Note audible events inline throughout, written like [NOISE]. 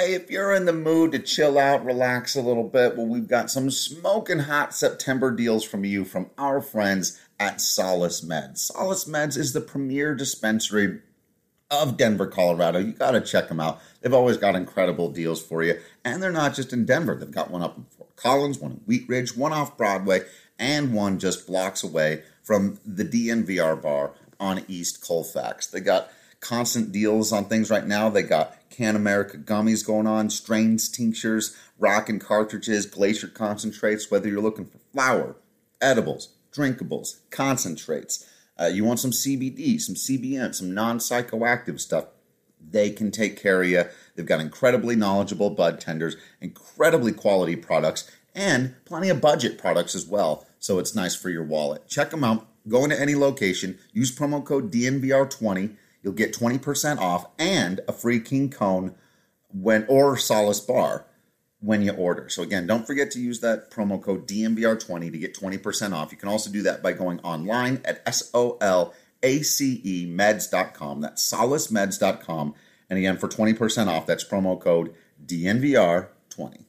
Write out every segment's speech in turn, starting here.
Hey, if you're in the mood to chill out, relax a little bit, well, we've got some smoking hot September deals from you from our friends at Solace Meds. Solace Meds is the premier dispensary of Denver, Colorado. You got to check them out. They've always got incredible deals for you. And they're not just in Denver, they've got one up in Fort Collins, one in Wheat Ridge, one off Broadway, and one just blocks away from the DNVR bar on East Colfax. They got constant deals on things right now. They got Can America gummies going on, strains, tinctures, rockin' cartridges, glacier concentrates, whether you're looking for flour, edibles, drinkables, concentrates. Uh, you want some CBD, some CBN, some non psychoactive stuff. They can take care of you. They've got incredibly knowledgeable bud tenders, incredibly quality products, and plenty of budget products as well. So it's nice for your wallet. Check them out. Go into any location, use promo code DNVR20 You'll get 20% off and a free King Cone when or Solace Bar when you order. So again, don't forget to use that promo code DNVR20 to get 20% off. You can also do that by going online at S-O-L-A-C-E-meds.com. That's solacemeds.com. And again, for 20% off, that's promo code DNVR20.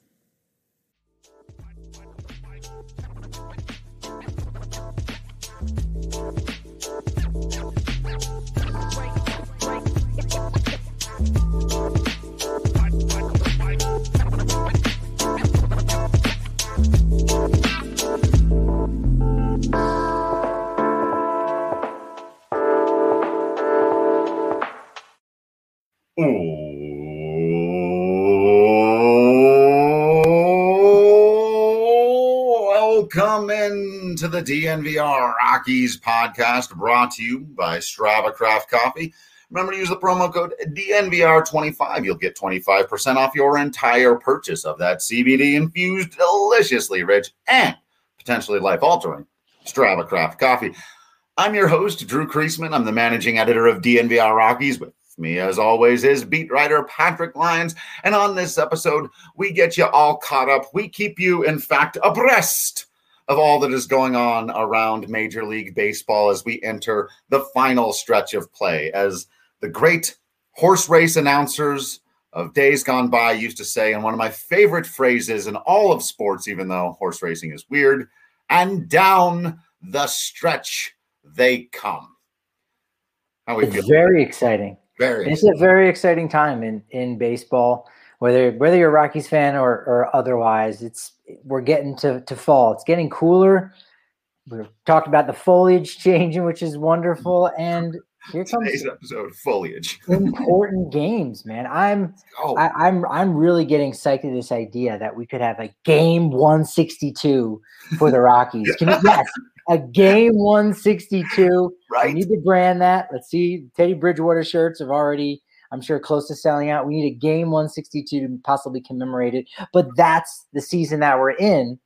The DNVR Rockies podcast brought to you by Strava Craft Coffee. Remember to use the promo code DNVR25. You'll get 25% off your entire purchase of that CBD infused, deliciously rich, and potentially life altering Strava Craft Coffee. I'm your host, Drew Creasman. I'm the managing editor of DNVR Rockies with me, as always, is beat writer Patrick Lyons. And on this episode, we get you all caught up. We keep you, in fact, abreast of all that is going on around Major League Baseball as we enter the final stretch of play. As the great horse race announcers of days gone by used to say, and one of my favorite phrases in all of sports, even though horse racing is weird, and down the stretch they come. How we feel? Very exciting. Very. It's a very exciting time in in baseball. Whether whether you're a Rockies fan or or otherwise, it's we're getting to to fall. It's getting cooler. We've talked about the foliage changing, which is wonderful, and here comes today's episode foliage. [LAUGHS] important games, man. I'm oh. I, am I'm, I'm really getting psyched to this idea that we could have a game 162 for the Rockies. [LAUGHS] Can you, yes, a game 162. Right. We need to brand that. Let's see. Teddy Bridgewater shirts have already, I'm sure, close to selling out. We need a game 162 to possibly commemorate it. But that's the season that we're in,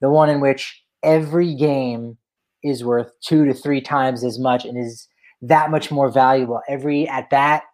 the one in which every game is worth two to three times as much and is that much more valuable. Every at bat,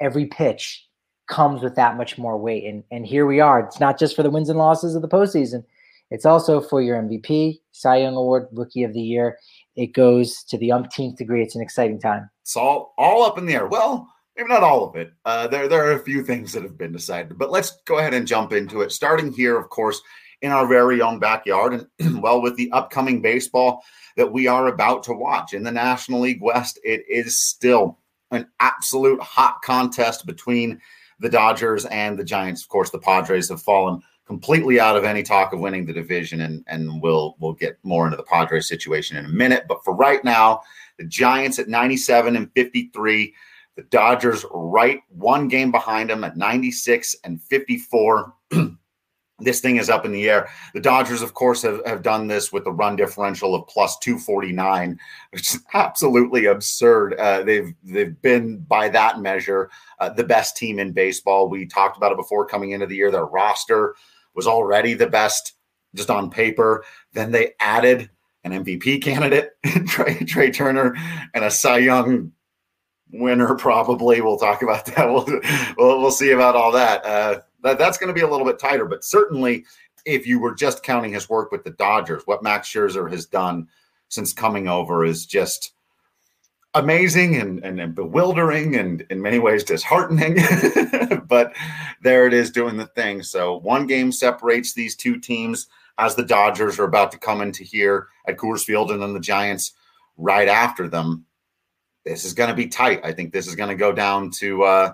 every pitch comes with that much more weight. And and here we are. It's not just for the wins and losses of the postseason. It's also for your MVP, Cy Young Award, Rookie of the Year. It goes to the umpteenth degree. It's an exciting time. It's all all up in the air. Well, maybe not all of it. Uh, there there are a few things that have been decided, but let's go ahead and jump into it. Starting here, of course, in our very own backyard, and [CLEARS THROAT] well, with the upcoming baseball that we are about to watch in the National League West, it is still an absolute hot contest between the Dodgers and the Giants. Of course, the Padres have fallen completely out of any talk of winning the division, and and we'll we'll get more into the Padres situation in a minute. But for right now, the Giants at 97 and 53, the Dodgers right one game behind them at 96 and 54. [CLEARS THROAT] this thing is up in the air. The Dodgers, of course, have, have done this with a run differential of plus 249, which is [LAUGHS] absolutely absurd. Uh, they've they've been by that measure uh, the best team in baseball. We talked about it before coming into the year. Their roster was already the best just on paper. Then they added an MVP candidate, [LAUGHS] Trey, Trea Turner, and a Cy Young winner. [LAUGHS] Probably we'll talk about that. [LAUGHS] We'll we'll, we'll see about all that. Uh, that that's going to be a little bit tighter, but certainly if you were just counting his work with the Dodgers, what Max Scherzer has done since coming over is just amazing and, and, and bewildering and in many ways disheartening. [LAUGHS] but there it is doing the thing. So one game separates these two teams as the Dodgers are about to come into here at Coors Field and then the Giants right after them. This is going to be tight. I think this is going to go down to uh,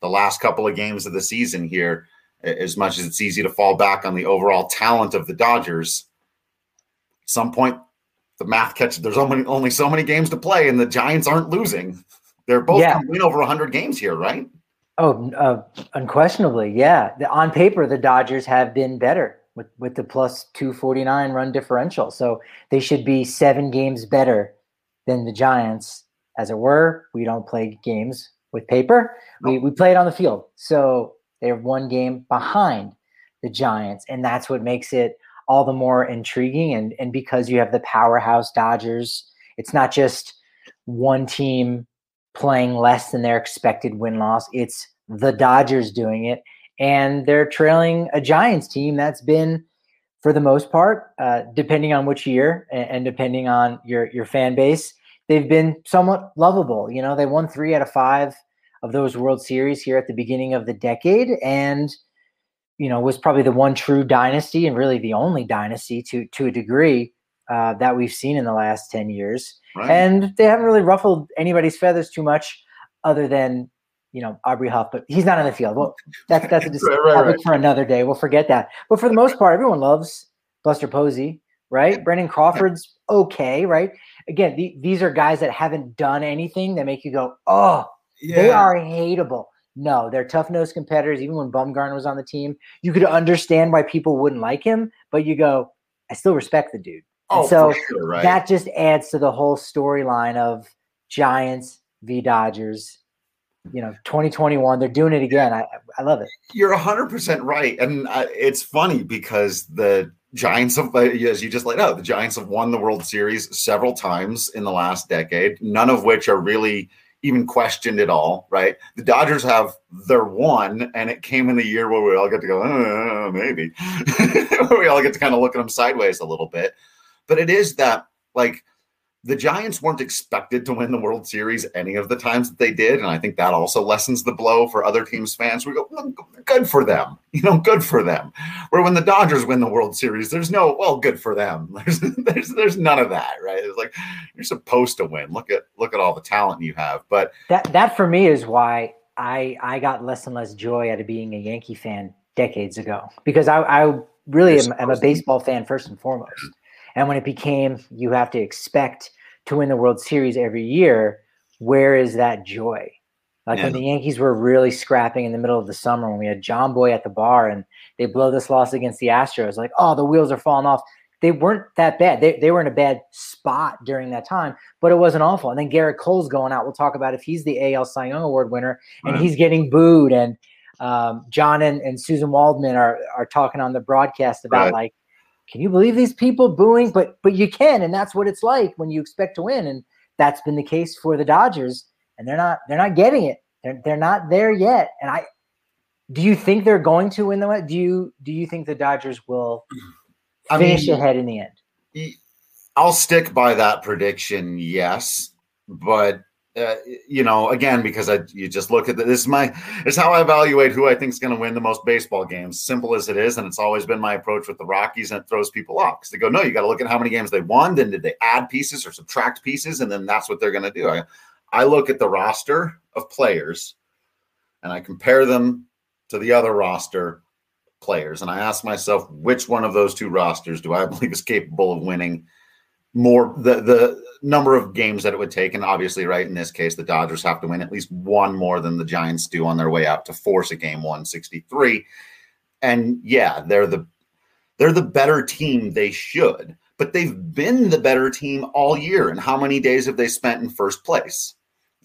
the last couple of games of the season here. As much as it's easy to fall back on the overall talent of the Dodgers, at some point the math catches. There's only only so many games to play, and the Giants aren't losing. They're both yeah. win over 100 games here, right? Oh, uh, unquestionably, yeah. The, on paper, the Dodgers have been better with with the plus 249 run differential, so they should be seven games better than the Giants. As it were, we don't play games with paper. We, we play it on the field. So they're one game behind the Giants. And that's what makes it all the more intriguing. And, and because you have the powerhouse Dodgers, it's not just one team playing less than their expected win loss, it's the Dodgers doing it. And they're trailing a Giants team that's been, for the most part, uh, depending on which year and, and depending on your, your fan base, they've been somewhat lovable. You know, they won three out of five of those World Series here at the beginning of the decade, and you know was probably the one true dynasty and really the only dynasty to to a degree uh, that we've seen in the last ten years. Right. And they haven't really ruffled anybody's feathers too much, other than you know Aubrey Huff, but he's not on the field. Well, that's that's a [LAUGHS] right, right, topic for another day. We'll forget that. But for the most part, everyone loves Buster Posey, right? Brandon Crawford's okay, right? Again, the, these are guys that haven't done anything that make you go, oh, yeah. they are hateable. No, they're tough nosed competitors. Even when Bumgarner was on the team, you could understand why people wouldn't like him, but you go, I still respect the dude. Oh, so sure, right. that just adds to the whole storyline of Giants v Dodgers. You know, 2021, they're doing it again. I, I love it. You're 100% right. And uh, it's funny because the Giants have, as you just laid out, the Giants have won the World Series several times in the last decade, none of which are really even questioned at all, right? The Dodgers have their one, and it came in the year where we all get to go, uh, maybe. [LAUGHS] we all get to kind of look at them sideways a little bit. But it is that, like, the Giants weren't expected to win the World Series any of the times that they did, and I think that also lessens the blow for other teams' fans. We go, good for them, [LAUGHS] you know, good for them. Where when the Dodgers win the World Series, there's no, well, good for them. [LAUGHS] There's there's there's none of that, right? It's like you're supposed to win. Look at look at all the talent you have. But that that for me is why I I got less and less joy out of being a Yankee fan decades ago because I I really am, am a baseball fan first and foremost. And when it became you have to expect to win the World Series every year, where is that joy? Like yeah. when the Yankees were really scrapping in the middle of the summer when we had John Boy at the bar and they blow this loss against the Astros, like, oh, the wheels are falling off. They weren't that bad. They, they were in a bad spot during that time, but it wasn't awful. And then Gerrit Cole's going out. We'll talk about if he's the AL Cy Young Award winner and right. he's getting booed. And um, John and, and Suzyn Waldman are, are talking on the broadcast about right. like, can you believe these people booing? But but you can, and that's what it's like when you expect to win, and that's been the case for the Dodgers, and they're not they're not getting it. They're they're not there yet. And I do you think they're going to win the? Do you do you think the Dodgers will finish I mean, ahead in the end? I'll stick by that prediction, yes. But uh, you know, again, because I you just look at the, this is my it's how I evaluate who I think is going to win the most baseball games. Simple as it is, and it's always been my approach with the Rockies, and it throws people off because they go, no, you got to look at how many games they won, then did they add pieces or subtract pieces, and then that's what they're going to do. I, I look at the roster, of players and I compare them to the other roster players, and I ask myself which one of those two rosters do I [LAUGHS] believe is capable of winning more the the number of games that it would take, and obviously, right in this case, the Dodgers have to win at least one more than the Giants do on their way out to force a game 163. And yeah, they're the they're the better team. They should, but they've been the better team all year. And how many days have they spent in first place?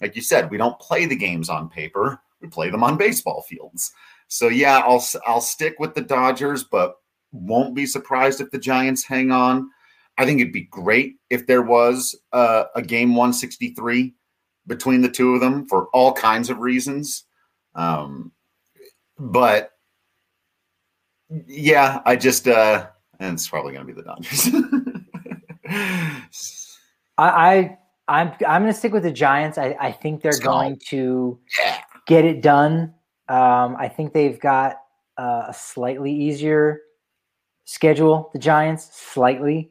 Like you said, we don't play the games on paper we play them on baseball fields. So yeah, I'll I'll stick with the Dodgers, but won't be surprised if the Giants hang on. I think it'd be great if there was a, a game 163 between the two of them for all kinds of reasons. Um, but yeah, I just uh, and it's probably going to be the Dodgers. [LAUGHS] I, I I'm I'm going to stick with the Giants. I, I think they're going to yeah get it done. Um, I think they've got uh, a slightly easier schedule. The Giants slightly.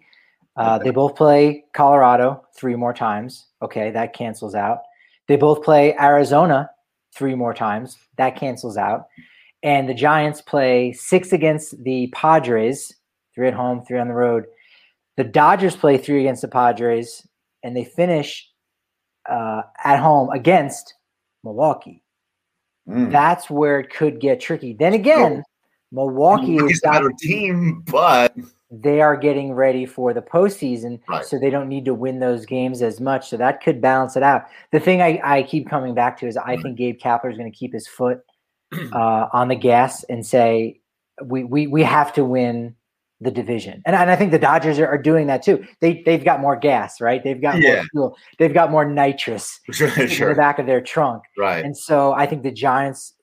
Uh, they both play Colorado three more times. Okay, that cancels out. They both play Arizona three more times. That cancels out. And the Giants play six against the Padres, three at home, three on the road. The Dodgers play three against the Padres, and they finish uh, at home against Milwaukee. Mm. That's where it could get tricky. Then again, Milwaukee is a better team, but they are getting ready for the postseason, right. so they don't need to win those games as much. So that could balance it out. The thing I, I keep coming back to is I think Gabe Kapler is going to keep his foot [CLEARS THROAT] uh, on the gas and say we we we have to win the division. And, and I think the Dodgers are, are, doing that too. They they've got more gas, right? They've got yeah. more fuel. They've got more nitrous sure, [LAUGHS] sure. in the back of their trunk. Right. And so I think the Giants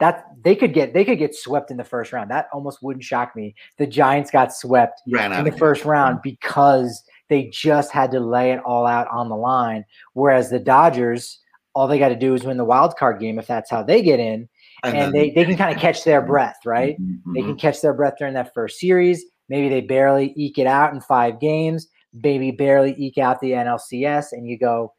that they could get they could get swept in the first round. That almost wouldn't shock me. The Giants got swept Ran in the first round because they just had to lay it all out on the line. Whereas the Dodgers, all they got to do is win the wild card game if that's how they get in and, and then, they, they can kind of [LAUGHS] catch their breath, right? Mm-hmm. They can mm-hmm. catch their breath during that first series. Maybe they barely eke it out in five games, maybe barely eke out the NLCS, and you go,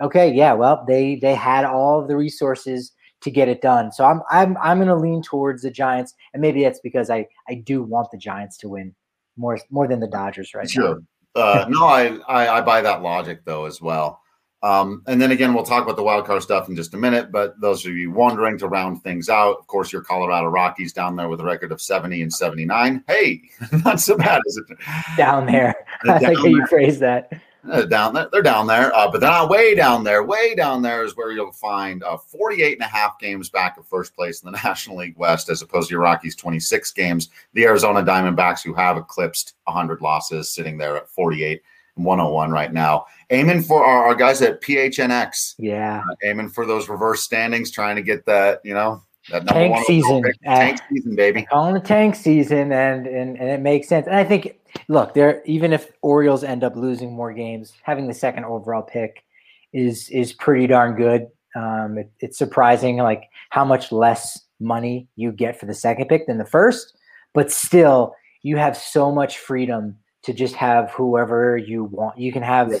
okay, yeah, well, they they had all of the resources to get it done. So I'm I'm I'm going to lean towards the Giants, and maybe that's because I I do want the Giants to win more more than the Dodgers right sure. now. uh, [LAUGHS] no, I, I I buy that logic though as well. Um, and then again, we'll talk about the wild card stuff in just a minute. But those of you wondering to round things out, of course, your Colorado Rockies down there with a record of 70 and 79. Hey, [LAUGHS] not so bad, is it? Down there. [LAUGHS] I like how you phrase that. Uh, down there, they're down there, uh, but they're not way down there. Way down there is where you'll find uh, 48 and a half games back of first place in the [LAUGHS] National League West, as opposed to your Rockies 26 games. The Arizona Diamondbacks, who have eclipsed 100 losses, sitting there at 48 and 101 right now. Aiming for our, our guys at PHNX. Yeah. Uh, aiming for those reverse standings, trying to get that, you know, that tank season. tank season, baby. Calling the tank season, and, and and it makes sense. And I think, look, there even if Orioles end up losing more games, having the second overall pick is is pretty darn good. Um, it, it's surprising, like how much less money you get for the second pick than the first, but still, you have so much freedom to just have whoever you want. You can have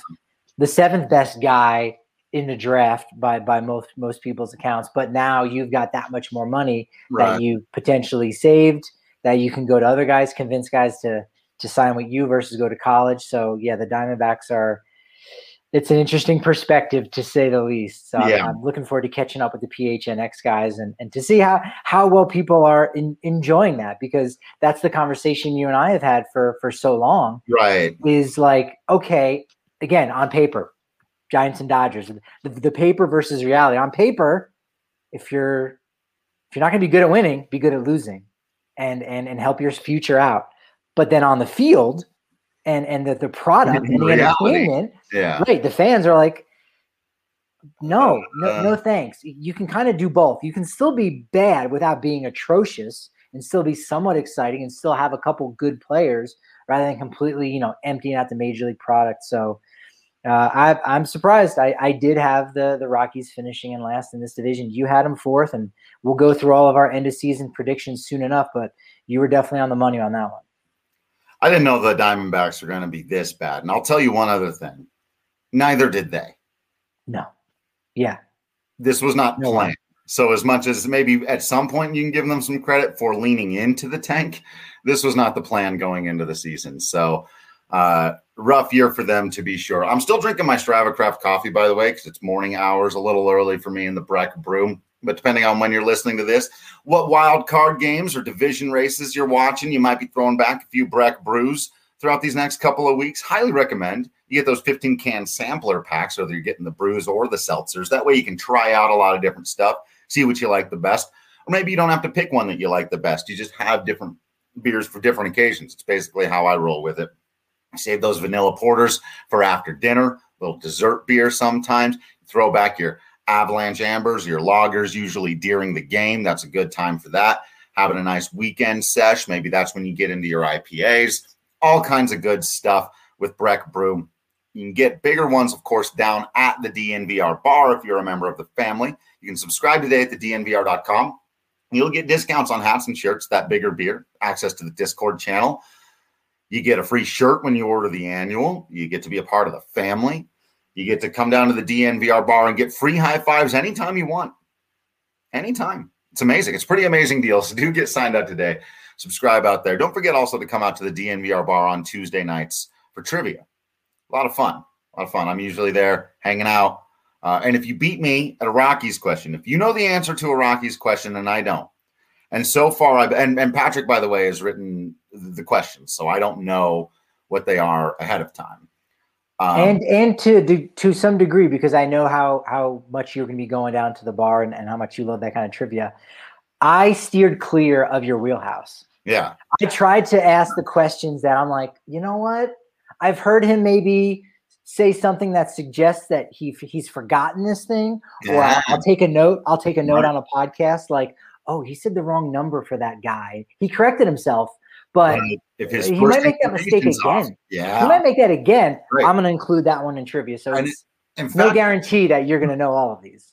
the seventh best guy in the draft by by most most people's accounts, but now you've got that much more money right. that you potentially saved that you can go to other guys, convince guys to to sign with you versus go to college. So yeah, the Diamondbacks are it's an interesting perspective to say the least. So yeah. I'm, I'm, looking forward to catching up with the PHNX guys and, and to see how, how well people are in, enjoying that because that's the conversation you and I have had for, for so long. Right. Is like, okay, again, on paper, Giants and Dodgers, the, the paper versus reality. On paper, if you're if you're not going to be good at winning, be good at losing and, and, and help your future out. But then on the field, and and the, the product and the entertainment. Yeah. Right. The fans are like, no, no, uh, no thanks. You can kind of do both. You can still be bad without being atrocious and still be somewhat exciting and still have a couple good players rather than completely, you know, emptying out the major league product. So uh, I, am surprised. I, I did have the the Rockies finishing in last in this division. You had them fourth, and we'll go through all of our end of season predictions soon enough. But you were definitely on the money on that one. I didn't know the Diamondbacks were going to be this bad. And I'll tell you one other thing. Neither did they. No. Yeah. This was not No. planned. So as much as maybe at some point you can give them some credit for leaning into the tank, this was not the plan going into the season. So uh, rough year for them to be sure. I'm still drinking my Stravacraft coffee, by the way, because it's morning hours, a little early for me in the Breck Brew. But depending on when you're listening to this, what wild card games or division races you're watching, you might be throwing back a few Breck brews throughout these next couple of weeks. Highly recommend you get those 15 can sampler packs, whether you're getting the brews or the seltzers. That way you can try out a lot of different stuff, see what you like the best. Or maybe you don't have to pick one that you like the best. You just have different beers for different occasions. It's basically how I roll with it. Save those vanilla porters for after dinner, little dessert beer sometimes. Throw back your avalanche ambers, your loggers, usually during the game. That's a good time for that. Having a nice weekend sesh. Maybe that's when you get into your IPAs. All kinds of good stuff with Breck Brew. You can get bigger ones, of course, down at the DNVR bar if you're a member of the family. You can subscribe today at the DNVR.com. You'll get discounts on hats and shirts, that bigger beer, access to the Discord channel. You get a free shirt when you order the annual. You get to be a part of the family. You get to come down to the DNVR bar and get free high fives anytime you want. Anytime. It's amazing. It's pretty amazing deal. So do get signed up today. Subscribe out there. Don't forget also to come out to the DNVR bar on Tuesday nights for trivia. A lot of fun. A lot of fun. I'm usually there hanging out. Uh, and if you beat me at a Rockies question, if you know the answer to a Rockies question and I don't, and so far I've and, and Patrick, by the way, has written the questions, so I don't know what they are ahead of time. Um, and and to to some degree because I know how how much you're going to be going down to the bar and, and how much you love that kind of trivia. I steered clear of your wheelhouse. yeah, I tried to ask the questions that I'm like, you know what? I've heard him maybe say something that suggests that he he's forgotten this thing, or I'll, I'll take a note. I'll take a note on a podcast like, oh, he said the wrong number for that guy. He corrected himself, but if his he might make that mistake off- again. yeah, he might make that again. Right. I'm going to include that one in trivia. So And it's in no guarantee that you're going to know all of these.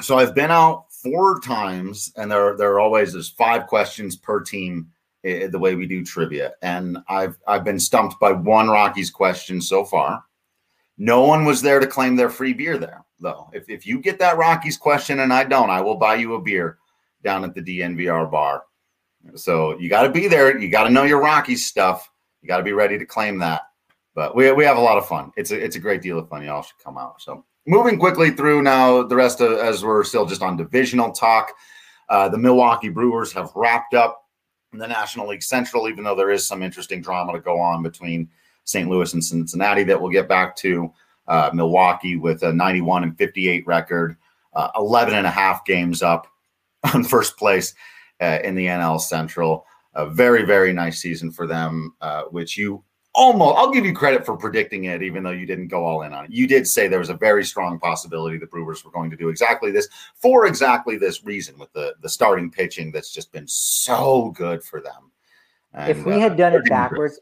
so I've been out four times, and there there are always there's five questions per team. eh, the way we do trivia, and I've I've been stumped by one Rockies question so far. No one was there to claim their free beer there, though. If if you get that Rockies question and I don't, I will buy you a beer down at the DNVR bar. So you got to be there. You got to know your Rockies stuff. You got to be ready to claim that. But we, we have a lot of fun. It's a, it's a great deal of fun. Y'all should come out. So moving quickly through now the rest of as we're still just on divisional talk. Uh, the Milwaukee Brewers have wrapped up the National League Central, even though there is some interesting drama to go on between St. Louis and Cincinnati that we'll get back to. Uh, Milwaukee with a 91 and 58 record, uh, 11 and a half games up [LAUGHS] on first place uh, in the NL Central. A very, very nice season for them, uh, which you almost, I'll give you credit for predicting it, even though you didn't go all in on it. You did say there was a very strong possibility the Brewers were going to do exactly this for exactly this reason with the, the starting pitching that's just been so good for them. if we uh, had done it backwards,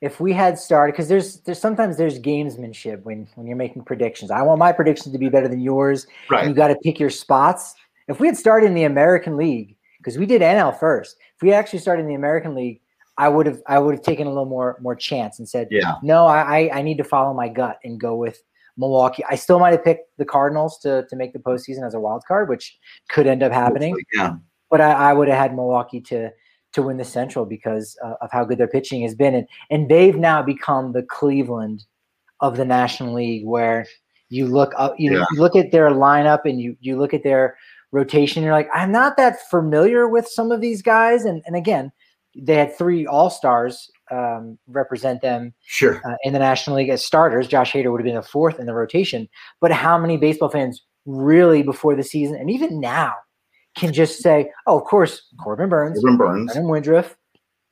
if we had started, because there's there's sometimes there's gamesmanship when when you're making predictions. I want my predictions to be better than yours. Right. you got to pick your spots. If we had started in the American League, because we did NL first, if we actually started in the American League, I would have I would have taken a little more more chance and said, Yeah. no, I I- need to follow my gut and go with Milwaukee. I still might have picked the Cardinals to to make the postseason as a wild card, which could end up happening Yeah. but I, I would have had Milwaukee to to win the Central because uh, of how good their pitching has been, and and they've now become the Cleveland of the National League, where you look up, you, Yeah. you look at their lineup and you you look at their rotation, you're like, I'm not that familiar with some of these guys, and and again, they had three All Stars um, represent them Sure. uh, in the National League as starters. Josh Hader would have been a fourth in the rotation. But how many baseball fans really before the season and even now can just say, "Oh, of course, Corbin Burnes, Corbin Burnes. Brandon Woodruff,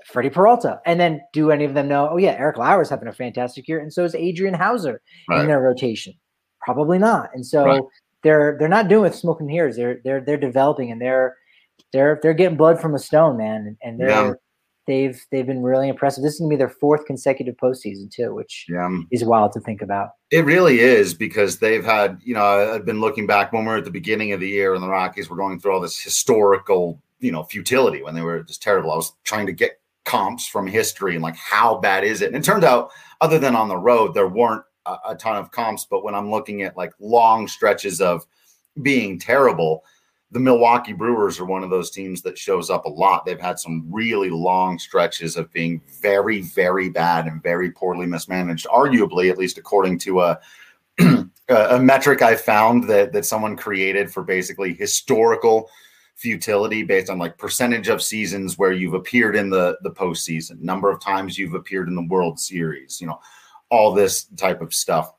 Freddie Peralta," and then do any of them know? Oh yeah, Eric Lauer's having a fantastic year, and so is Adrian Houser Right. in their rotation. Probably not. And so Right. They're they're not doing with smoke and mirrors. They're they're they're developing and they're they're they're getting blood from a stone, man. And, and they're Yeah. they've they've been really impressive. This is gonna be their fourth consecutive postseason too, which Yeah. is wild to think about. It really is because they've had, you know, I've been looking back when we were at the beginning of the year and the Rockies were going through all this historical, you know, futility when they were just terrible. I was trying to get comps from history and like, how bad is it? And it turned out, other than on the road, there weren't a, a ton of comps. But when I'm looking at like long stretches of being terrible, the Milwaukee Brewers are one of those teams that shows up a lot. They've had some really long stretches of being very, very bad and very poorly mismanaged, arguably, at least according to a [CLEARS THROAT] a metric I found that that someone created for basically historical futility based on like percentage of seasons where you've appeared in the the postseason, number of times you've appeared in the World Series, you know, all this type of stuff.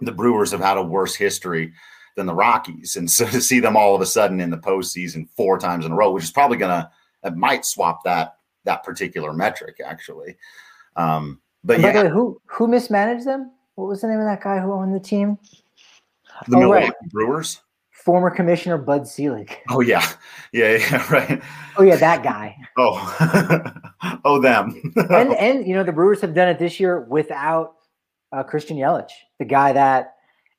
The Brewers have had a worse history than the Rockies, and so [LAUGHS] to see them all of a sudden in the postseason four times in a row, which is probably gonna it might swap that that particular metric actually. Um, but yeah, way, who who mismanaged them? What was the name of that guy who owned the team? The oh, Milwaukee right. Brewers former commissioner Bud Selig. Oh yeah, [LAUGHS] yeah, yeah, [LAUGHS] right. Oh yeah, that guy. oh, oh them. and and you know the Brewers have done it this year without uh, Christian Yelich, the guy that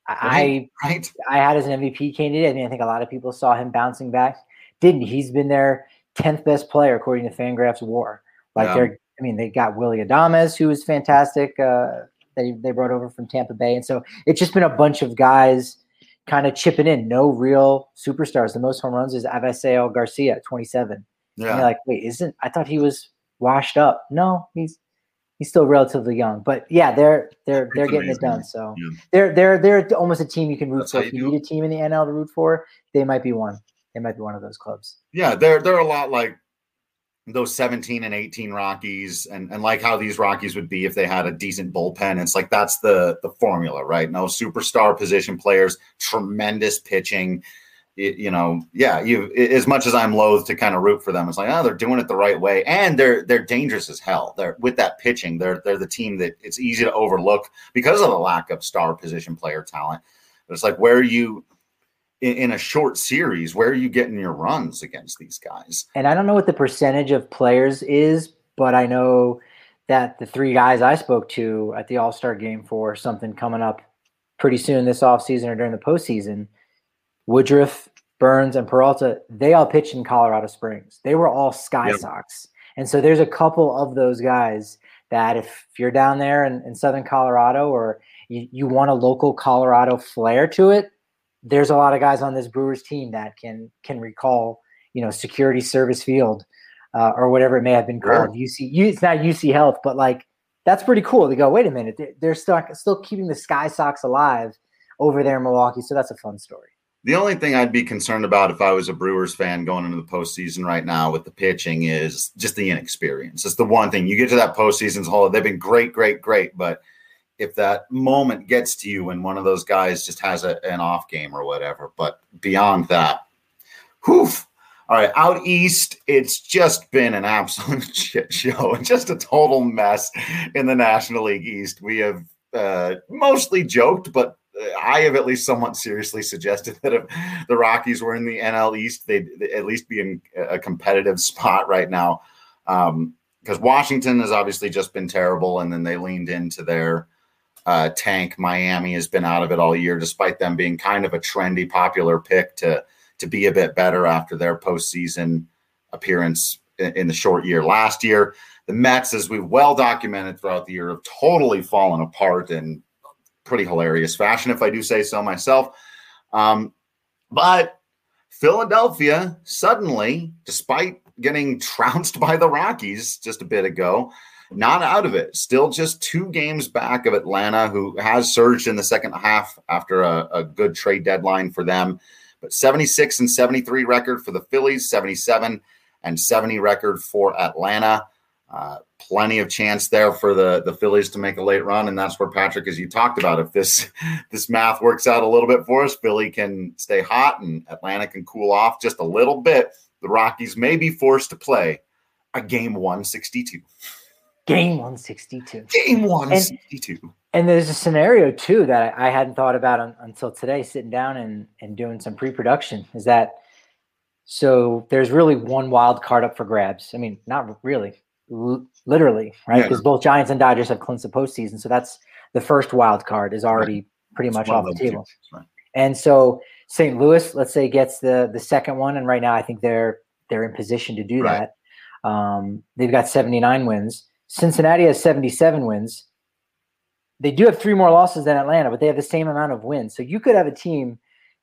right, I right. I had as an MVP candidate. I mean, I think a lot of people saw him bouncing back. Didn't he's been their tenth best player according to Fangraphs WAR. Like yeah. they're, I mean, they got Willie Adames, who was fantastic. Uh, they they brought over from Tampa Bay, and so it's just been a bunch of guys kind of chipping in. No real superstars. The most home runs is Avisail Garcia, 27. Yeah. And you're like, wait, isn't I thought he was washed up? No, he's he's still relatively young. But yeah, they're they're they're getting amazing. it done. So yeah. they're they're they're almost a team you can root That's for. If you, you need a team in the NL to root for, they might be one. They might be one of those clubs. Yeah, they're they're a lot like those 17 and 18 Rockies and, and like how these Rockies would be if they had a decent bullpen. It's like that's the the formula, right? No superstar position players, tremendous pitching. It, you know, yeah, you as much as I'm loath to kind of root for them, it's like, oh, they're doing it the right way. And they're they're dangerous as hell. They're with that pitching, they're they're the team that it's easy to overlook because of the lack of star position player talent. But it's like where are you in, in, a short series, where are you getting your runs against these guys? And I don't know what the percentage of players is, but I know that the three guys I spoke to at the All Star game for something coming up pretty soon this offseason or during the postseason, Woodruff, Burnes, and Peralta, they all pitched in Colorado Springs. They were all Sky yep. Sox. And so there's a couple of those guys that if you're down there in, in Southern Colorado or you, you want a local Colorado flair to it, there's a lot of guys on this Brewers team that can can recall, you know, Security Service Field uh, or whatever it may have been called. Yeah. UC, it's not UC Health, but like that's pretty cool. To go, wait a minute, they're still still keeping the Sky Sox alive over there in Milwaukee, so that's a fun story. The only thing I'd be concerned about if I was a Brewers fan going into the postseason right now with the pitching is just the inexperience. It's the one thing you get to that postseason's whole. They've been great, great, great, but if that moment gets to you when one of those guys just has a, an off game or whatever. But beyond that, whew. All right, out east, it's just been an absolute [LAUGHS] shit show, just a total mess in the National League East. We have uh, mostly joked, but I have at least somewhat seriously suggested [LAUGHS] that if the Rockies were in the NL East, they'd, at least be in a competitive [LAUGHS] spot right now. Because um, Washington has obviously just been terrible, and then they leaned into their uh, tank. Miami has been out of it all year, despite them being kind of a trendy, popular pick to to be a bit better after their postseason appearance in, the short year last year. The Mets, as we've well documented throughout the year, have totally fallen apart in pretty hilarious fashion, if I do say so myself. Um, but Philadelphia suddenly, despite getting [LAUGHS] trounced by the Rockies just a bit ago, not out of it. Still just two games back of Atlanta, who has surged in the second half after a, a good trade deadline for them. But 76 and 73 record for the Phillies, 77 and 70 record for Atlanta. Uh, plenty of chance there for the the Phillies to make a late run, and that's where Patrick, as you talked about, if this [LAUGHS] this math works out a little bit for us, Philly can stay hot and Atlanta can cool off just a little bit. The Rockies may be forced to play a game 162. Game 162. Game 162. And, and there's a scenario too that I, hadn't thought about un, until today, sitting down and, and doing some pre-production. Is that so? There's really one wild card up for grabs. I mean, not really, l- literally, right? Because yeah. both Giants and Dodgers have clinched the postseason, so that's the first wild card is already right. pretty much off the table. Right. And so St. Louis, let's say, gets the the second one, and right now I think they're they're in position to do right. that. Um, they've got 79 wins. Cincinnati has 77 wins. They do have three more losses than Atlanta, but they have the same amount of wins. So you could have a team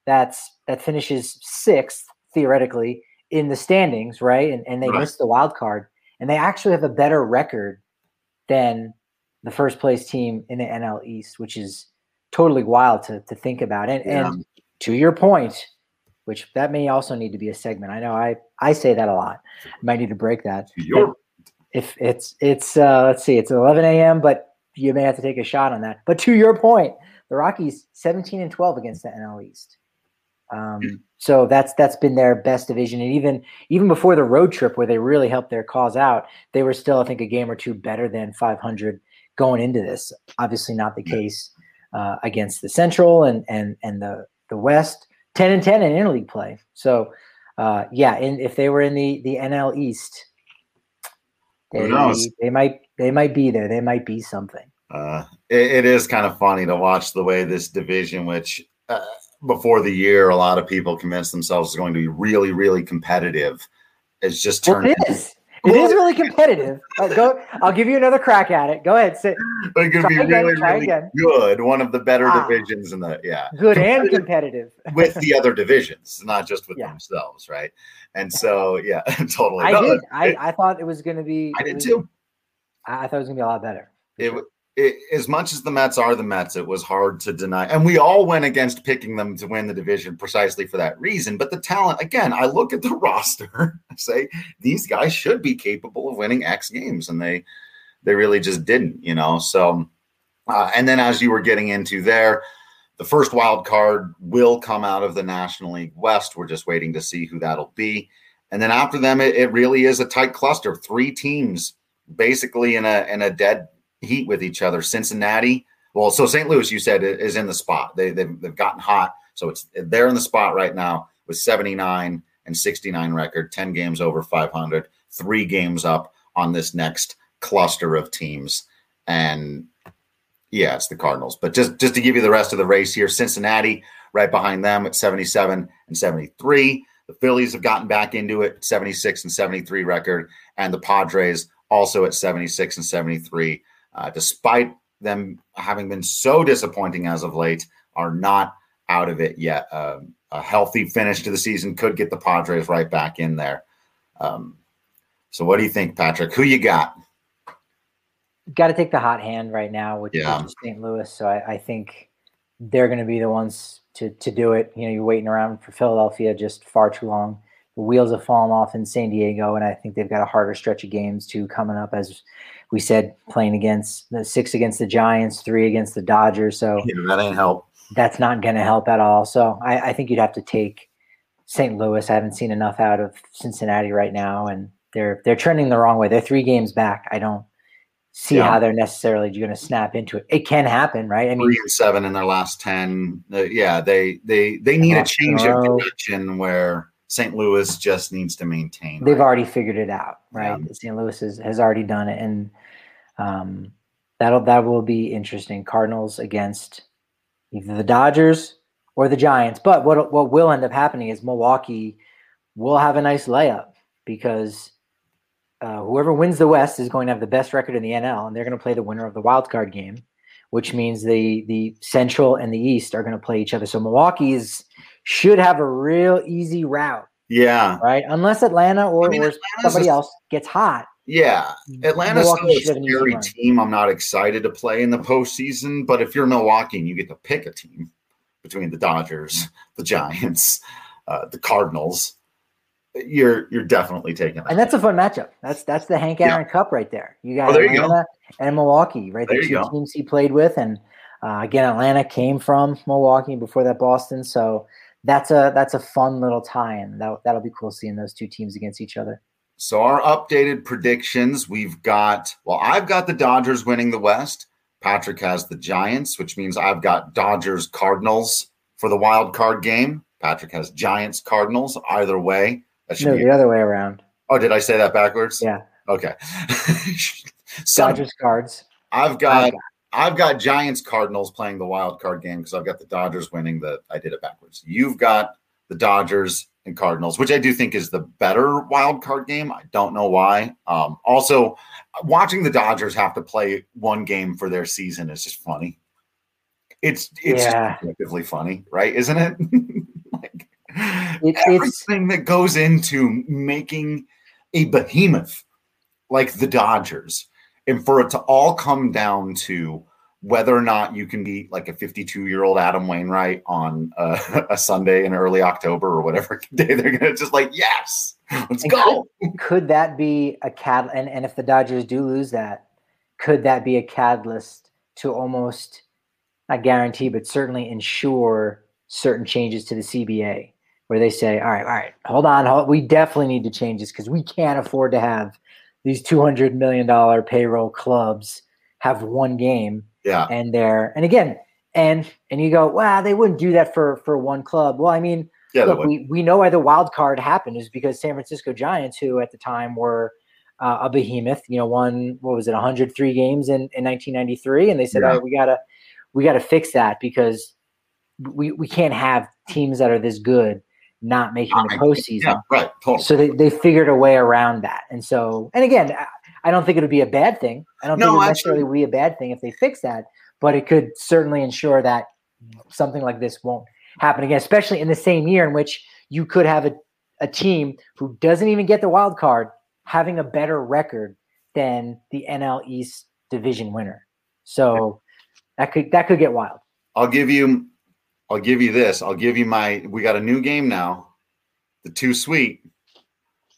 that's that finishes sixth theoretically in the standings, right? And and they right. missed the wild card, and they actually have a better record than the first place team in the NL East, which is totally wild to to think about. And yeah. and to your point, which that may also need to be a segment. I know I I say that a lot. I might need to break that. Your- if it's it's uh let's see, it's 11 a.m., but you may have to take a shot on that. But to your point, the Rockies 17 and 12 against the NL East. Um, so that's that's been their best division, and even even before the road trip where they really helped their cause out, they were still I think a game or two better than 500 going into this. Obviously, not the case uh, against the Central and and and the the West. 10 and 10 in interleague play. So uh, yeah, and if they were in the the NL East, they, they might they might be there. They might be something. Uh, it, it is kind of funny to watch the way this division, which uh, before the year, a lot of people convinced themselves is going to be really, really competitive. It's just turned. Well, it is. It is really competitive. Uh, go. I'll give you another crack at it. Go ahead. Sit. [LAUGHS] It could be again, really, really again. good. One of the better ah, divisions in the yeah. Good and competitive [LAUGHS] with the other divisions, not just with yeah. themselves, right? And so yeah, [LAUGHS] totally. I no, did. It, I, I thought it was going to be. I did too. I thought it was going to be a lot better. It, it, as much as the Mets are the Mets, it was hard to deny. And we all went against picking them to win the division precisely for that reason. But the talent, again, I look at the [LAUGHS] roster, I say these guys should be capable of winning X games, and they they really just didn't, you know. So, uh, and then as you were getting into there, the first wild card will come out of the National League West. We're just waiting to see who that'll be. And then after them, it, it really is a tight cluster, three teams basically in a in a dead heat with each other. Cincinnati, well, so St. Louis, you said, is in the spot. They, they've, they've gotten hot. So it's they're in the spot right now with 79 and 69 record, 10 games over 500, three games up on this next cluster of teams. And yeah, it's the Cardinals. But just, just to give you the rest of the race here, Cincinnati right behind them at 77 and 73. The Phillies have gotten back into it, 76 and 73 record, and the Padres also at 76 and 73 uh, despite them having been so disappointing as of late, are not out of it yet. Um, a healthy finish to the season could get the Padres right back in there. Um, so, what do you think, Patrick? Who you got? Got to take the hot hand right now, which yeah. is St. Louis. So, I, I think they're going to be the ones to to do it. You know, you're waiting around for Philadelphia just far too long. The wheels have fallen off in San Diego, and I think they've got a harder stretch of games too coming up as we said playing against the six against the Giants, three against the Dodgers. So yeah, that ain't help. That's not going to help at all. So I, I, think you'd have to take St. Louis. I haven't seen enough out of Cincinnati right now, and they're they're trending the wrong way. They're three games back. I don't see yeah. how they're necessarily going to snap into it. It can happen, right? I mean, three and seven in their last ten. Uh, yeah, they they they need a change of direction where St. Louis just needs to maintain. They've right? already figured it out, right? Yeah. St. Louis has, has already done it, and um, that'll that will be interesting. Cardinals against either the Dodgers or the Giants. But what what will end up happening is Milwaukee will have a nice layup because uh, whoever wins the West is going to have the best record in the NL, and they're going to play the winner of the wild card game, which means the the Central and the East are going to play each other. So Milwaukee is should have a real easy route. Yeah. Right. Unless Atlanta or, I mean, or somebody a, else gets hot. Yeah, Atlanta's still a scary team. I'm not excited to play in the postseason, but if you're Milwaukee and you get to pick a team between the Dodgers, [LAUGHS] the Giants, uh, the Cardinals, you're you're definitely taking that. And that's a fun matchup. That's that's the Hank Aaron yeah. Cup right there. You got oh, Atlanta you and Milwaukee, right? The two teams he played with, and uh, again, Atlanta came from Milwaukee before that Boston, so that's a that's a fun little tie-in. That that'll be cool seeing those two teams against each other. So our updated predictions, we've got well, I've got the Dodgers winning the West. Patrick has the Giants, which means I've got Dodgers Cardinals for the wild card game. Patrick has Giants Cardinals. Either way, that should no, be the other way around. Oh, did I say that backwards? Yeah. Okay. [LAUGHS] so, Dodgers Cards. I've got, I've got I've got Giants Cardinals playing the wild card game because I've got the Dodgers winning the I did it backwards. You've got the Dodgers and Cardinals, which I do think is the better wild card game. I don't know why. Um, also, watching the Dodgers have to play one game for their season is just funny. It's it's yeah. funny, right? Isn't it? [LAUGHS] it, everything that goes into making a behemoth like the Dodgers, and for it to all come down to whether or not you can beat like a 52 year old Adam Wainwright on a, [LAUGHS] a, Sunday in early October or whatever [LAUGHS] day they're going to just like, yes, let's and go. Could, could, that be a cat? And, and if the Dodgers do lose that, could that be a catalyst to almost not guarantee, but certainly ensure certain changes to the CBA where they say, all right, all right, hold on. Hold, we definitely need to change this because we can't afford to have these $200 million payroll clubs have one game yeah. And they're and again, and and you go, wow, they wouldn't do that for for one club. Well, I mean, yeah, look, we, we know why the wild card happened is because San Francisco Giants, who at the time were uh, a behemoth, you know, won what was it, 103 games in, in 1993, and they said, yeah. all right, we gotta we gotta fix that because we we can't have teams that are this good not making the postseason. Yeah, right. Totally. So they, they figured a way around that. And so, and again, I don't think it would be a bad thing. I don't no, think it would necessarily be a bad thing if they fix that, but it could certainly ensure that something like this won't happen again, especially in the same year in which you could have a, a team who doesn't even get the wild card having a better record than the NL East division winner. So that could that could get wild. I'll give you I'll give you this. I'll give you my we got a new game now. The two sweet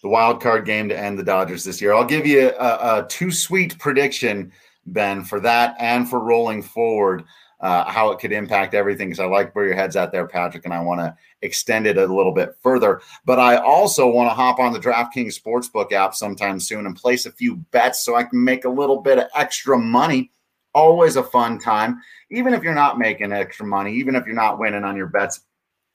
the wild card game to end the Dodgers this year. I'll give you a, a too sweet prediction, Ben, for that and for rolling forward. Uh, how it could impact everything because I like where your head's at there, Patrick, and I want to extend it a little bit further. But I also want to hop on the DraftKings Sportsbook app sometime soon and place a few bets so I can make a little bit of extra money. Always a fun time, even if you're not making extra money, even if you're not winning on your bets,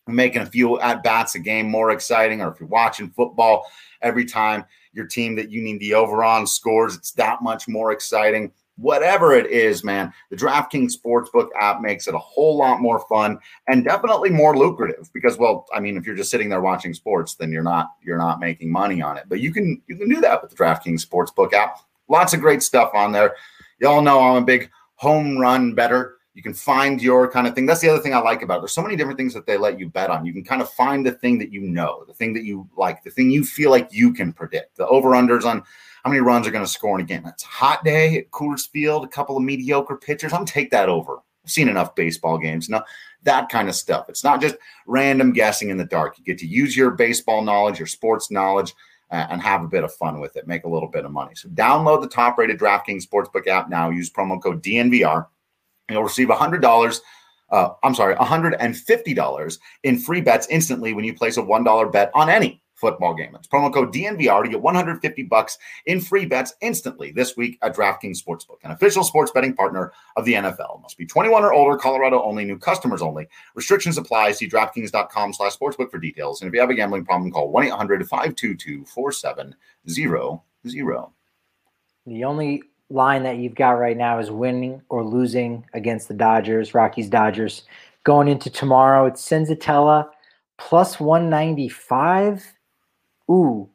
making a few at bats a game more exciting, or if you're watching football every time your team that you need the over on scores, it's that much more exciting. Whatever it is, man, the DraftKings Sportsbook app makes it a whole lot more fun and definitely more lucrative because, well, I mean, if you're just sitting there watching sports, then you're not you're not making money on it. But you can you can do that with the DraftKings Sportsbook app. Lots of great stuff on there. Y'all know I'm a big home run better you can find your kind of thing. That's the other thing I like about it. There's so many different things that they let you bet on. You can kind of find the thing that you know, the thing that you like, the thing you feel like you can predict. The over unders on how many runs are going to score in a game. It's hot day at Coors Field, a couple of mediocre pitchers. I'm take that over. I've seen enough baseball games. Now, that kind of stuff. It's not just random guessing in the dark. You get to use your baseball knowledge, your sports knowledge, uh, and have a bit of fun with it. Make a little bit of money. So download the top rated DraftKings Sportsbook app now. Use promo code DNVR You'll receive $100. Uh, I'm sorry, $150 in free bets instantly when you place a $1 bet on any football game. It's promo code DNVR to get 150 bucks in free bets instantly this week at DraftKings Sportsbook, an official sports betting partner of the NFL. Must be 21 or older, Colorado only, new customers only. Restrictions apply. See DraftKings.com slash sportsbook for details. And if you have a gambling problem, call 1-800-522-4700. The only line that you've got right now is winning or losing against the Dodgers, Rockies, Dodgers. Going into tomorrow, it's Senzatela plus 195. Ooh,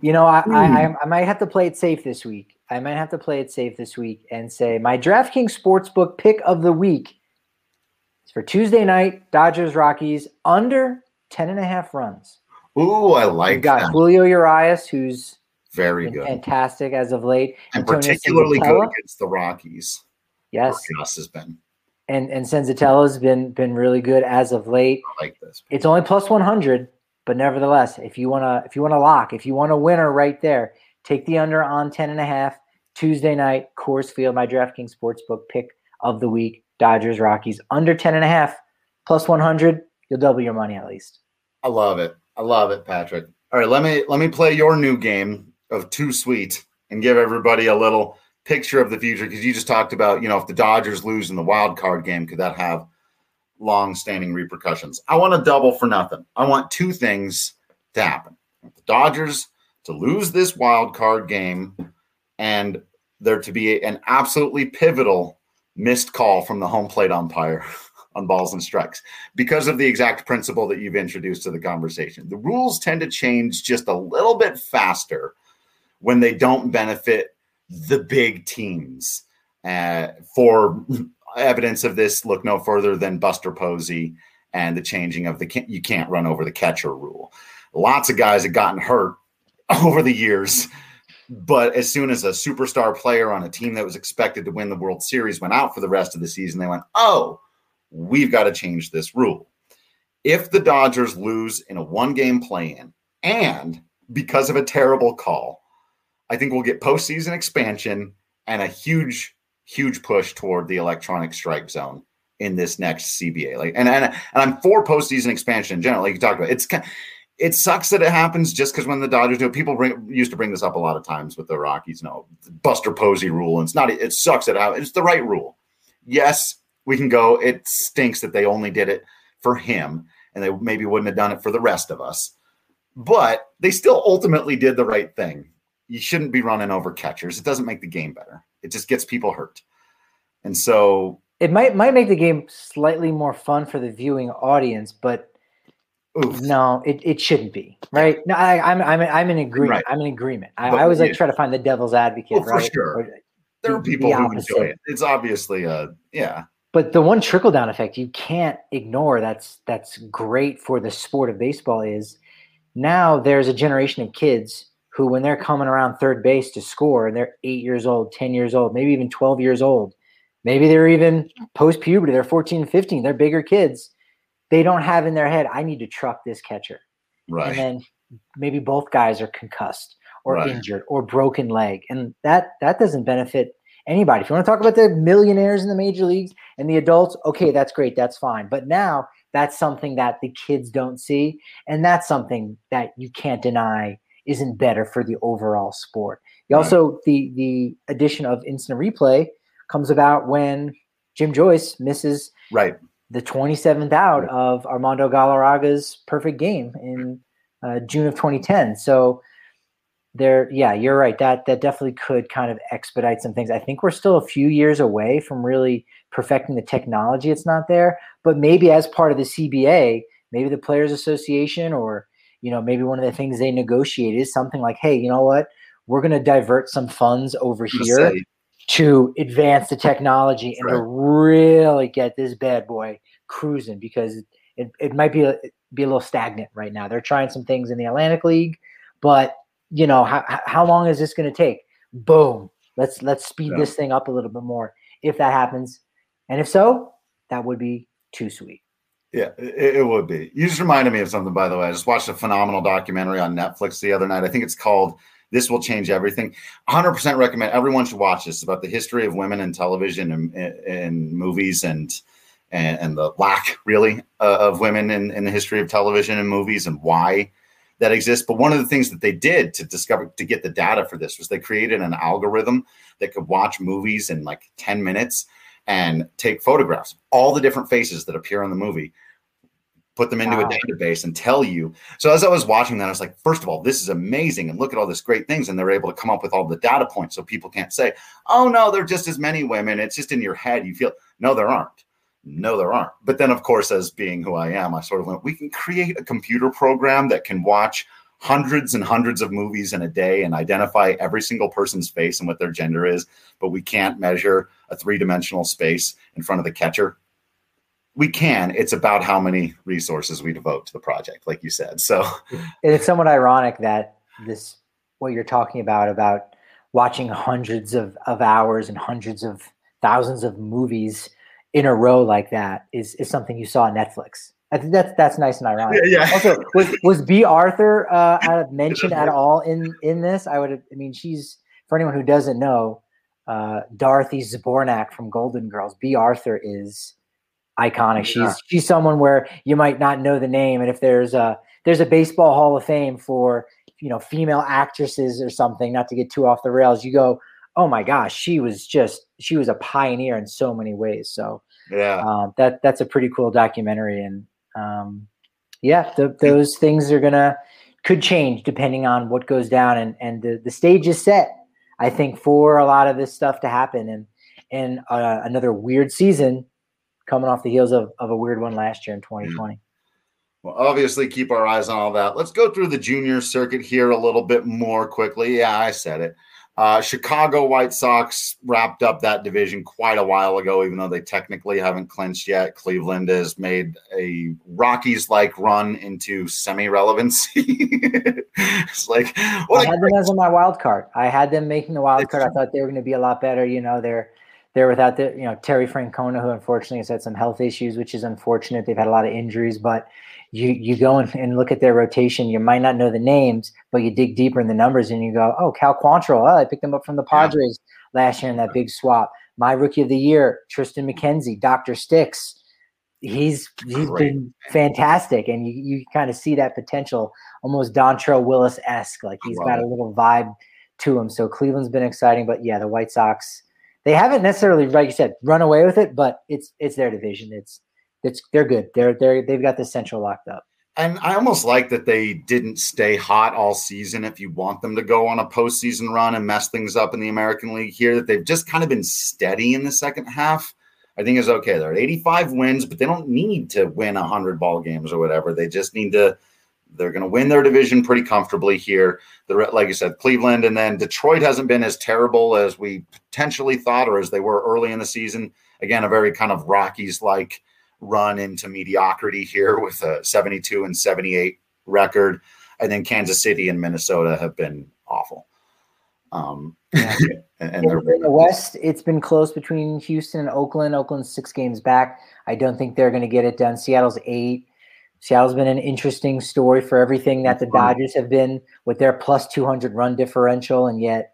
you know, I, I, hmm. I might have to play it safe this week. I might have to play it safe this week and say my DraftKings Sportsbook pick of the week is for Tuesday night, Dodgers, Rockies, under 10 and a half runs. Ooh, I like We've got that. Julio Urias, who's very good. Fantastic as of late. And Antonio particularly good against the Rockies. Yes. Urias has been. And and Senzatela's been been really good as of late. I like this. It's only plus 100, but nevertheless, if you want to if you want to lock, if you want a winner right there, take the under on 10 and a half Tuesday night, Coors Field, my DraftKings Sportsbook pick of the week, Dodgers Rockies under 10 and a half plus 100, you'll double your money at least. I love it. I love it, Patrick. All right, let me let me play your new game of too sweet and give everybody a little picture of the future because you just talked about you know if the Dodgers lose in the wild card game, could that have long-standing repercussions? I want a double for nothing. I want two things to happen: the Dodgers to lose this wild card game, and there to be an absolutely pivotal missed call from the home plate umpire. [LAUGHS] on balls and strikes because of the exact principle that you've introduced to the conversation. The rules tend to change just a little bit faster when they don't benefit the big teams. Uh, for evidence of this, look no further than Buster Posey and the changing of the you can't run over the catcher rule. Lots of guys have gotten hurt [LAUGHS] over the years, but as soon as a superstar player on a team that was expected to win the World Series went out for the rest of the season, they went, "Oh, we've got to change this rule." If the Dodgers lose in a one-game play-in and because of a terrible call, I think we'll get postseason expansion and a huge, huge push toward the electronic strike zone in this next CBA. Like, and and, and I'm for postseason expansion in general. Like you talked about, it's it sucks that it happens just because when the Dodgers do it, people bring, used to bring this up a lot of times with the Rockies. Know, Buster Posey rule, and it's not. It sucks that it It's the right rule. Yes, we can go. It stinks that they only did it for him, and they maybe wouldn't have done it for the rest of us. But they still ultimately did the right thing. You shouldn't be running over catchers. It doesn't make the game better. It just gets people hurt. And so it might might make the game slightly more fun for the viewing audience, but Oof. no, it, it shouldn't be right. No, I, am I'm, I'm I'm in agreement. Right. I'm in agreement. I, I always like try to find the devil's advocate. Oh, well, right? For sure, or, there are people the who enjoy it. It's obviously a yeah. But the one trickle down effect you can't ignore that's that's great for the sport of baseball is now there's a generation of kids who, when they're coming around third base to score, and they're eight years old, 10 years old, maybe even 12 years old, maybe they're even post puberty, they're 14, 15, they're bigger kids. They don't have in their head, I need to truck this catcher. Right. And then maybe both guys are concussed or right. injured or broken leg. And that that doesn't benefit anybody. If you want to talk about the millionaires in the major leagues and the adults, okay, that's great, that's fine. But now that's something that the kids don't see. And that's something that you can't deny isn't better for the overall sport. You. Also, the the addition of instant replay comes about when Jim Joyce misses right the 27th out right. of Armando Galarraga's perfect game in uh, June of 2010. So there, yeah, you're right. That that definitely could kind of expedite some things. I think we're still a few years away from really perfecting the technology. It's not there, but maybe as part of the CBA, maybe the Players Association or you know maybe one of the things they negotiate is something like, hey, you know what, we're going to divert some funds over here to advance the technology and right. to really get this bad boy cruising because it, it might be a, be a little stagnant right now. They're trying some things in the Atlantic League, but you know how how long is this going to take? Boom, let's let's speed yeah. this thing up a little bit more if that happens, and if so, that would be too sweet. Yeah, it, it, would be. You just reminded me of something, by the way. I just watched a phenomenal documentary on Netflix the other night. I think it's called "This Will Change Everything." 100% recommend. Everyone should watch this. About the history of women in television and in movies and, and and the lack, really, uh, of women in, in the history of television and movies and why that exists. But one of the things that they did to discover to get the data for this was they created an algorithm that could watch movies in like 10 minutes and take photographs, all the different faces that appear in the movie, put them into wow. a database and tell you. So as I was watching that, I was like, first of all, this is amazing. And look at all this great things. And they're able to come up with all the data points so people can't say, oh no, there are just as many women. It's just in your head. You feel no, there aren't. No, there aren't. But then, of course, as being who I am, I sort of went, we can create a computer program that can watch hundreds and hundreds of movies in a day and identify every single person's face and what their gender is, but we can't measure a three dimensional space in front of the catcher. We can. It's about how many resources we devote to the project, like you said. So [LAUGHS] it's somewhat ironic that this, what you're talking about, about watching hundreds of, of hours and hundreds of thousands of movies in a row like that is, is something you saw on Netflix. I think that's that's nice and ironic. Yeah. yeah. Also, was was Bea Arthur uh, [LAUGHS] mentioned at all in in this? I would. I mean, she's for anyone who doesn't know, uh, Dorothy Zbornak from Golden Girls. Bea Arthur is iconic. She's yeah. she's someone where you might not know the name, and if there's a there's a baseball Hall of Fame for you know female actresses or something, not to get too off the rails, you go, oh my gosh, she was just she was a pioneer in so many ways. So yeah, uh, that that's a pretty cool documentary, and um, yeah, the, those things are gonna could change depending on what goes down, and and the the stage is set. I think for a lot of this stuff to happen, and and uh, another weird season coming off the heels of, of a weird one last year in 2020. Well, obviously, keep our eyes on all that. Let's go through the junior circuit here a little bit more quickly. Yeah, I said it. Uh, Chicago White Sox wrapped up that division quite a while ago, even though they technically haven't clinched yet. Cleveland has made a Rockies like run into semi relevancy. [LAUGHS] it's like, I had them as my wild card. I had them making the wild card. I thought they were going to be a lot better. You know, they're they're without the you know Terry Francona, who unfortunately has had some health issues, which is unfortunate. They've had a lot of injuries, but you you go and, and look at their rotation. You might not know the names, but you dig deeper in the numbers and you go, oh, Cal Quantrill. Oh, I picked him up from the Padres yeah. last year in that big swap. My rookie of the year, Triston McKenzie, Doctor Sticks. He's he's Great. been fantastic, and you, you kind of see that potential, almost Dontrelle Willis esque. Like he's got it. a little vibe to him. So Cleveland's been exciting, but yeah, the White Sox they haven't necessarily, like you said, run away with it, but it's it's their division. It's it's they're good. They're they're they've got the central locked up. And I almost like that they didn't stay hot all season. If you want them to go on a postseason run and mess things up in the American League here, that they've just kind of been steady in the second half. I think is okay. They're at 85 wins, but they don't need to win 100 ball games or whatever. They just need to. They're going to win their division pretty comfortably here. The like I said, Cleveland and then Detroit hasn't been as terrible as we potentially thought or as they were early in the season. Again, a very kind of Rockies like run into mediocrity here with a 72 and 78 record. And then Kansas City and Minnesota have been awful. Um, yeah. [LAUGHS] and, and in, the West, it's been close between Houston and Oakland. Oakland's six games back. I don't think they're going to get it done. Seattle's eight. Seattle's been an interesting story for everything that the Dodgers have been with their plus 200 run differential, and yet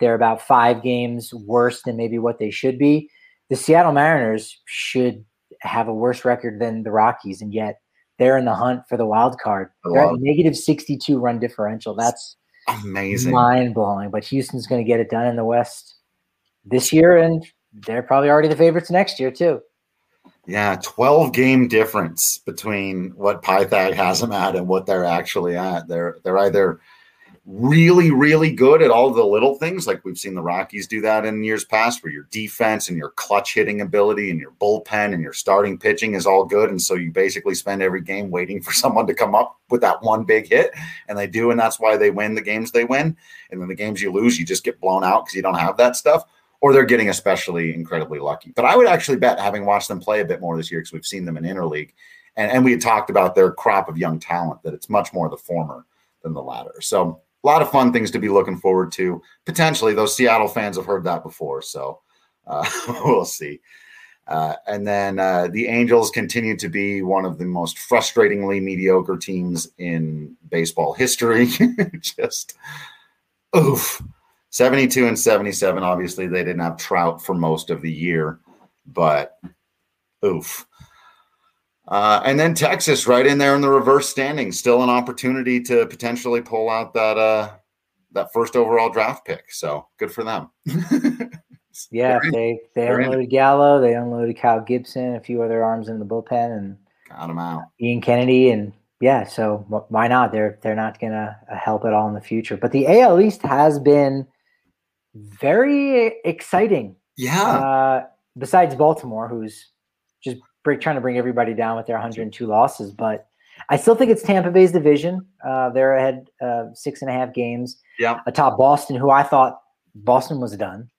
they're about five games worse than maybe what they should be. The Seattle Mariners should have a worse record than the Rockies, and yet they're in the hunt for the wild card. They're at negative 62 run differential. That's amazing, mind blowing. But Houston's going to get it done in the West this year, and they're probably already the favorites next year too. Yeah, 12 game difference between what Pythag has them at and what they're actually at. They're they're either really, really good at all the little things. Like we've seen the Rockies do that in years past, where your defense and your clutch hitting ability and your bullpen and your starting pitching is all good. And so you basically spend every game waiting for [LAUGHS] someone to come up with that one big hit. And they do. And that's why they win the games they win. And then the games you lose, you just get blown out because you don't have that stuff. Or they're getting especially incredibly lucky. But I would actually bet, having watched them play a bit more this year, because we've seen them in interleague, and, and we had talked about their crop of young talent, that it's much more the former than the latter. So a lot of fun things to be looking forward to. Potentially, those Seattle fans have heard that before, so uh, [LAUGHS] we'll see. Uh, and then uh, the Angels continue to be one of the most frustratingly mediocre teams in baseball history. [LAUGHS] Just oof. 72 and 77. Obviously, they didn't have Trout for most of the year, but oof. Uh, and then Texas right in there in the reverse standing, still an opportunity to potentially pull out that uh, that first overall draft pick. So good for them. [LAUGHS] yeah, they they unloaded Gallo, they unloaded Kyle Gibson, a few other arms in the bullpen, and got them out. Ian Kennedy, and yeah, so why not? They're they're not gonna uh, help at all in the future. But the AL East has been very exciting. Yeah. Uh, besides Baltimore, who's just break, trying to bring everybody down with their 102 losses. But I still think it's Tampa Bay's division. Uh, they're ahead uh, six and a half games. Yeah. Atop Boston, who I thought Boston was done.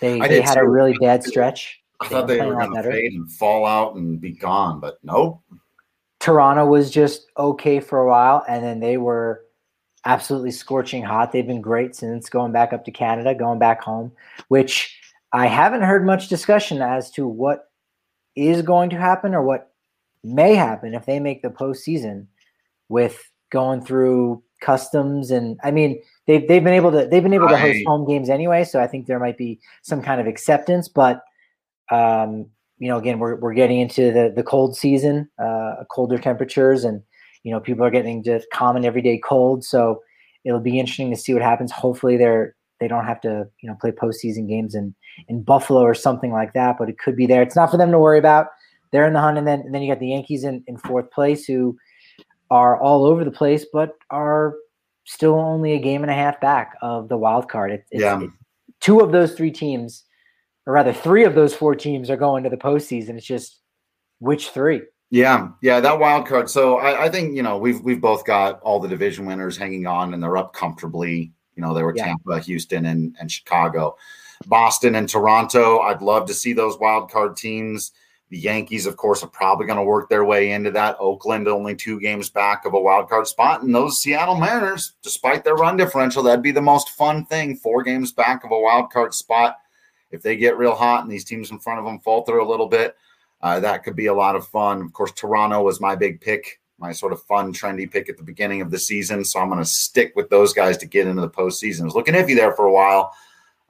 They, they had a really bad stretch. I thought they, they were going to fade and fall out and be gone, but nope. Toronto was just okay for a while, and then they were absolutely scorching hot. They've been great since going back up to Canada, going back home, which I haven't heard much discussion as to what is going to happen or what may happen if they make the postseason with going through customs and I mean they've they've been able to they've been able to host home games anyway, so I think there might be some kind of acceptance. But um, you know, again, we're we're getting into the the cold season, uh, colder temperatures, and you know people are getting just common everyday cold. So it'll be interesting to see what happens. Hopefully, they're they don't have to you know play postseason games in in Buffalo or something like that. But it could be there. It's not for them to worry about. They're in the hunt, and then and then you got the Yankees in, in fourth place, who are all over the place, but are still only a game and a half back of the wild card. It, yeah. It, two of those three teams, or rather, three of those four teams are going to the postseason. It's just which three? Yeah, yeah, that wild card. So I, I, think you know we've we've both got all the division winners hanging on, and they're up comfortably You know, they were yeah. Tampa, Houston, and, and Chicago. Boston and Toronto, I'd love to see those wild card teams. The Yankees, of course, are probably going to work their way into that. Oakland only two games back of a wild card spot. And those Seattle Mariners, despite their run differential, that'd be the most fun thing. Four games back of a wild card spot. If they get real hot and these teams in front of them falter a little bit, uh, that could be a lot of fun. Of course, Toronto was my big pick, my sort of fun, trendy pick at the beginning of the season. So I'm going to stick with those guys to get into the postseason. I was looking iffy there for a while.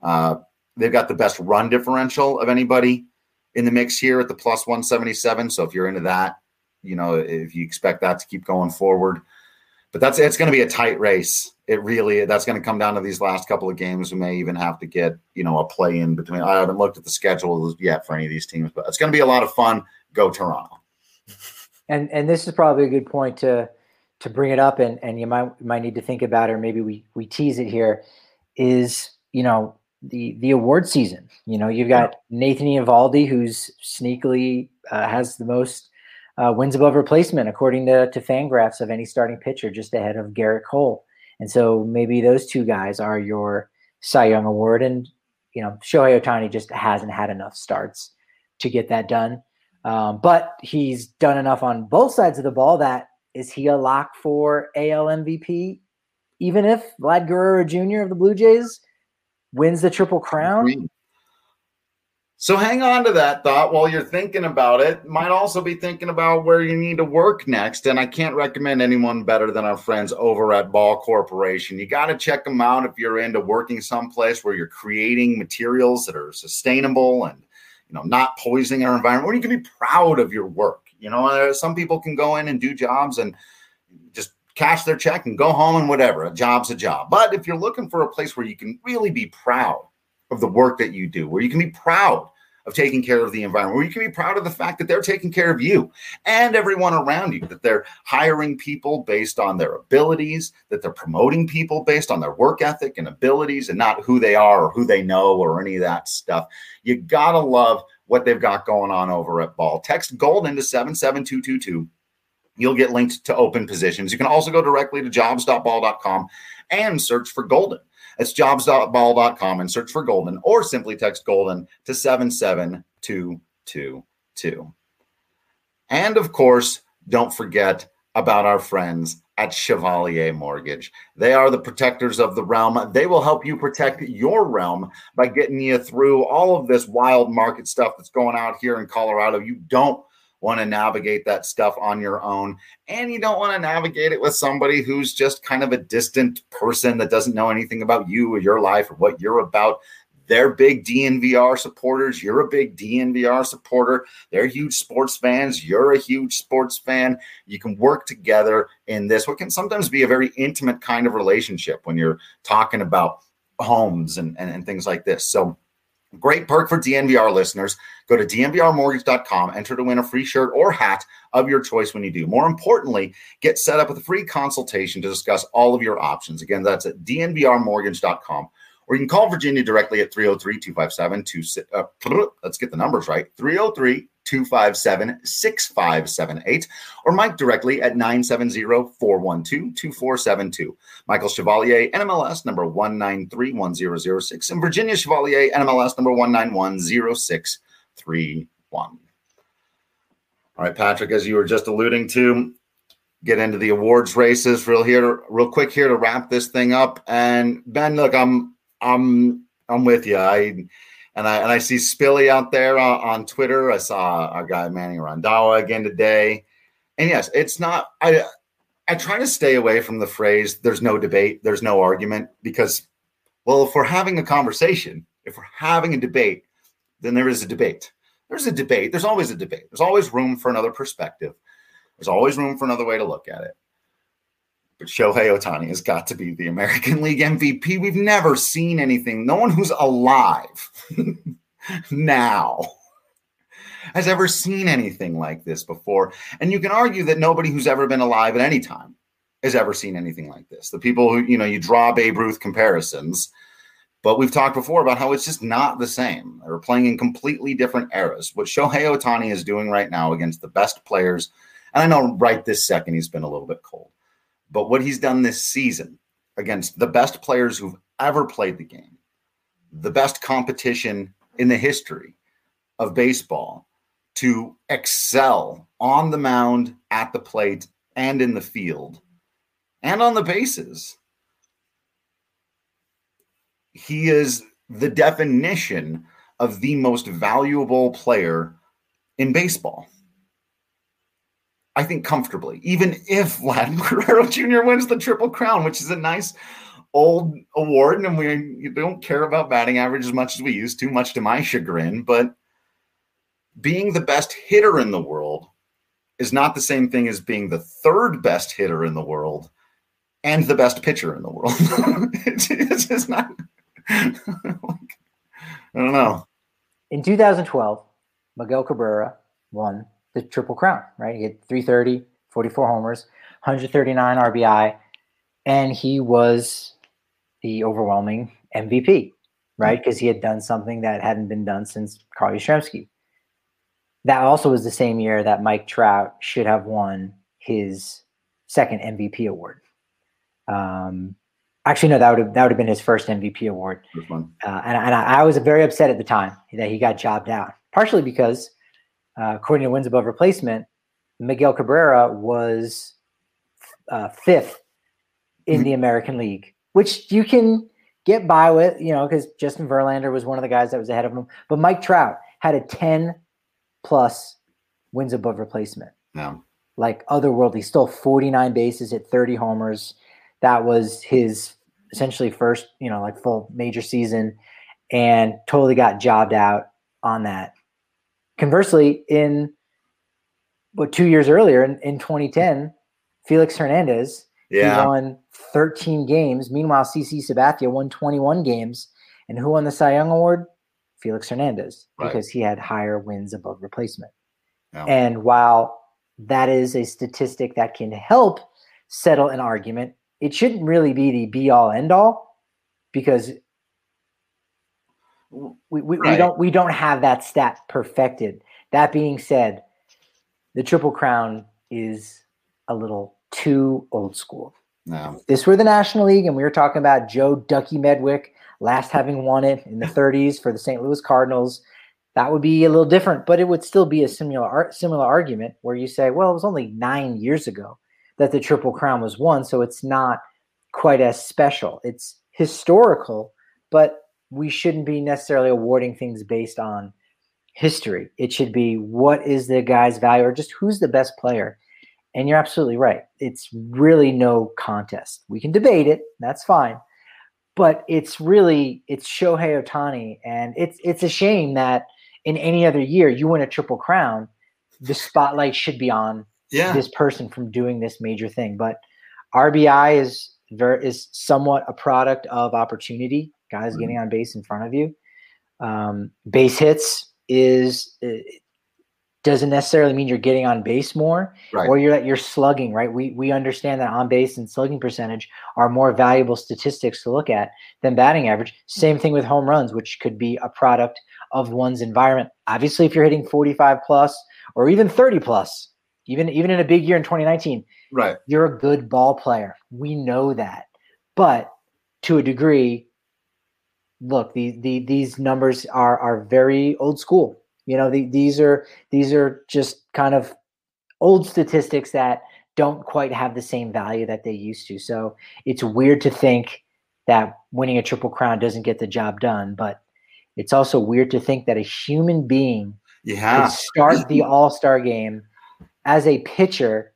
Uh, they've got the best run differential of anybody in the mix here at the plus 177. So if you're into that, you know, if you expect that to keep going forward, but that's it's going to be a tight race. It really that's going to come down to these last couple of games. We may even have to get you know a play in between. I haven't looked at the schedule yet for any of these teams, but it's going to be a lot of fun. Go Toronto. And and this is probably a good point to to bring it up, and and you might might need to think about it, or maybe we we tease it here. Is you know the the award season. You know, you've got Nathan Eovaldi, who's sneakily uh, has the most uh, wins above replacement according to to Fangraphs of any starting pitcher, just ahead of Gerrit Cole. And so maybe those two guys are your Cy Young award. And you know, Shohei Ohtani just hasn't had enough starts to get that done. Um, but he's done enough on both sides of the ball that is he a lock for AL MVP? Even if Vlad Guerrero Jr. of the Blue Jays wins the Triple Crown. So hang on to that thought while you're thinking about it. Might also be thinking about where you need to work next. And I can't recommend anyone better than our friends over at Ball Corporation. You got to check them out if you're into working someplace where you're creating materials that are sustainable and you know not poisoning our environment, where you can be proud of your work. You know, uh, some people can go in and do jobs and cash their check and go home and whatever. A job's a job. But if you're looking for a place where you can really be proud of the work that you do, where you can be proud of taking care of the environment, where you can be proud of the fact that they're taking care of you and everyone around you, that they're hiring people based on their abilities, that they're promoting people based on their work ethic and abilities and not who they are or who they know or any of that stuff. You got to love what they've got going on over at Ball. Text Golden to 77222 You'll get linked to open positions. You can also go directly to jobs.ball.com and search for Golden. It's jobs.ball.com and search for Golden or simply text Golden to 77222. And of course, don't forget about our friends at Chevalier Mortgage. They are the protectors of the realm. They will help you protect your realm by getting you through all of this wild market stuff that's going out here in Colorado. You don't want to navigate that stuff on your own. And you don't want to navigate it with somebody who's just kind of a distant person that doesn't know anything about you or your life or what you're about. They're big DNVR supporters. You're a big DNVR supporter. They're huge sports fans. You're a huge sports fan. You can work together in this, what can sometimes be a very intimate kind of relationship when you're talking about homes and, and, and things like this. So, Great perk for DNVR listeners. Go to dnvrmortgage.com, enter to win a free shirt or hat of your choice when you do. More importantly, get set up with a free consultation to discuss all of your options. Again, that's at dnvrmortgage.com. Or you can call Virginia directly at 303 257 uh, [LAUGHS] Let's get the numbers right 303 257 6578 or Mike directly at 970 412 2472. Michael Chevalier, NMLS number 1931006, and Virginia Chevalier, NMLS number 1910631. All right, Patrick, as you were just alluding to, get into the awards races real here, real quick here to wrap this thing up. And Ben, look, I'm I'm I'm with you. I and I and I see Spilly out there on, on Twitter. I saw our guy Manny Randhawa again today. And yes, it's not. I I try to stay away from the phrase "there's no debate, there's no argument" because, well, if we're having a conversation, if we're having a debate, then there is a debate. There's a debate. There's always a debate. There's always room for another perspective. There's always room for another way to look at it. But Shohei Ohtani has got to be the American League MVP. We've never seen anything. No one who's alive [LAUGHS] now has ever seen anything like this before. And you can argue that nobody who's ever been alive at any time has ever seen anything like this. The people who, you know, you draw Babe Ruth comparisons, but we've talked before about how it's just not the same. They're playing in completely different eras. What Shohei Ohtani is doing right now against the best players, and I know right this second he's been a little bit cold but what he's done this season against the best players who've ever played the game, the best competition in the history of baseball, to excel on the mound, at the plate, and in the field, and on the bases. He is the definition of the most valuable player in baseball. I think comfortably, even if [LAUGHS] Vladimir Guerrero Jr. wins the Triple Crown, which is a nice old award, and we don't care about batting average as much as we used to, much to my chagrin. But being the best hitter in the world is not the same thing as being the third best hitter in the world and the best pitcher in the world. [LAUGHS] it's, it's just not. [LAUGHS] I don't know. In 2012, Miguel Cabrera won the Triple Crown, right? He had 330, 44 homers, 139 RBI, and he was the overwhelming MVP, right? Because he had done something that hadn't been done since Carl Yastrzemski. That also was the same year that Mike Trout should have won his second MVP award. Um, actually, no, that would have that would have been his first MVP award. Uh, and, and I, I, was very upset at the time that he got jobbed out, partially because, uh, according to wins above replacement, Miguel Cabrera was uh, fifth in the American League, which you can get by with, you know, because Justin Verlander was one of the guys that was ahead of him. But Mike Trout had a 10 plus wins above replacement. Yeah. Like otherworldly, stole 49 bases, at 30 homers. That was his essentially first, you know, like full major season and totally got jobbed out on that. Conversely, in what two years earlier in, in 2010, Felix Hernandez yeah. he won 13 games. Meanwhile, CC Sabathia won 21 games. And who won the Cy Young Award? Felix Hernandez right. because he had higher wins above replacement. Yeah. And while that is a statistic that can help settle an argument, it shouldn't really be the be all end all because we, we, right. we don't we don't have that stat perfected. That being said, the triple crown is a little too old school. No. If this were the National League and we were talking about Joe Ducky Medwick last having won it in the 30s for the St. Louis Cardinals, that would be a little different, but it would still be a similar similar argument where you say, well, it was only nine years ago that the Triple Crown was won, so it's not quite as special. It's historical, but we shouldn't be necessarily awarding things based on history. It should be what is the guy's value or just who's the best player. And you're absolutely right. It's really no contest. We can debate it, that's fine but it's really it's Shohei Ohtani, and it's it's a shame that in any other year you win a triple crown, the spotlight should be on yeah. this person from doing this major thing. But RBI is very is somewhat a product of opportunity, guys mm-hmm. getting on base in front of you. Um, base hits is doesn't necessarily mean you're getting on base more right. or you're that you're slugging right we we understand that on base and slugging percentage are more valuable statistics to look at than batting average same thing with home runs which could be a product of one's environment obviously if you're hitting 45 plus or even 30 plus even even in a big year in 2019 right you're a good ball player we know that but to a degree look the, the these numbers are are very old school you know, the, these are these are just kind of old statistics that don't quite have the same value that they used to. So it's weird to think that winning a triple crown doesn't get the job done, but it's also weird to think that a human being yeah. start the [LAUGHS] All Star game as a pitcher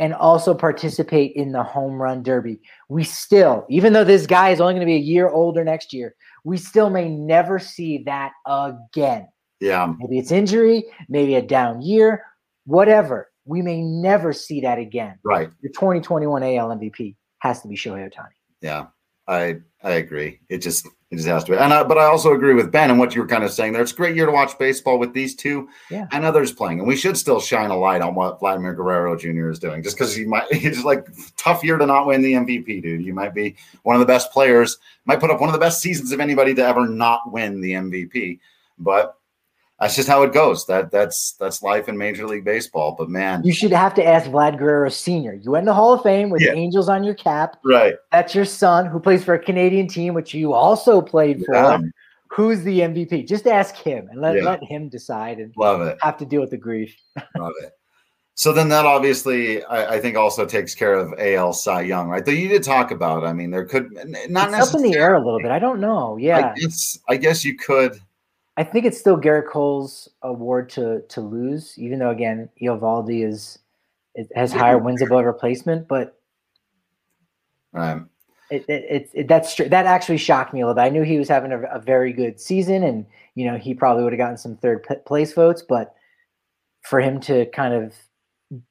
and also participate in the home run derby. We still, even though this guy is only going to be a year older next year, we still may never see that again. Yeah. Maybe it's injury, maybe a down year, whatever. We may never see that again. Right. The 2021 AL MVP has to be Shohei Ohtani. Yeah, I I agree. It just it just has to be. And I, but I also agree with Ben and what you were kind of saying there. It's a great year to watch baseball with these two yeah. and others playing. And we should still shine a light on what Vladimir Guerrero Jr. is doing. Just because he might [LAUGHS] it's like tough year to not win the MVP, dude. You might be one of the best players, might put up one of the best seasons of anybody to ever not win the MVP. But that's just how it goes. That that's that's life in Major League Baseball. But man, you should have to ask Vlad Guerrero Sr. You went in the Hall of Fame with yeah. the Angels on your cap. Right. That's your son who plays for a Canadian team, which you also played for. Who's the MVP? Just ask him and let, yeah. let him decide and love it. Have to deal with the grief. [LAUGHS] love it. So then that obviously, I, I, think, also takes care of AL Cy Young, right? That you did talk about. I mean, there could not it's up in the air a little bit. I don't know. Yeah, I guess, I guess you could I think it's still Gerrit Cole's award to to lose, even though again Eovaldi is it has higher wins above replacement, but um, it, it, it, that's that actually shocked me a little bit. I knew he was having a, a very good season, and you know he probably would have gotten some third place votes, but for him to kind of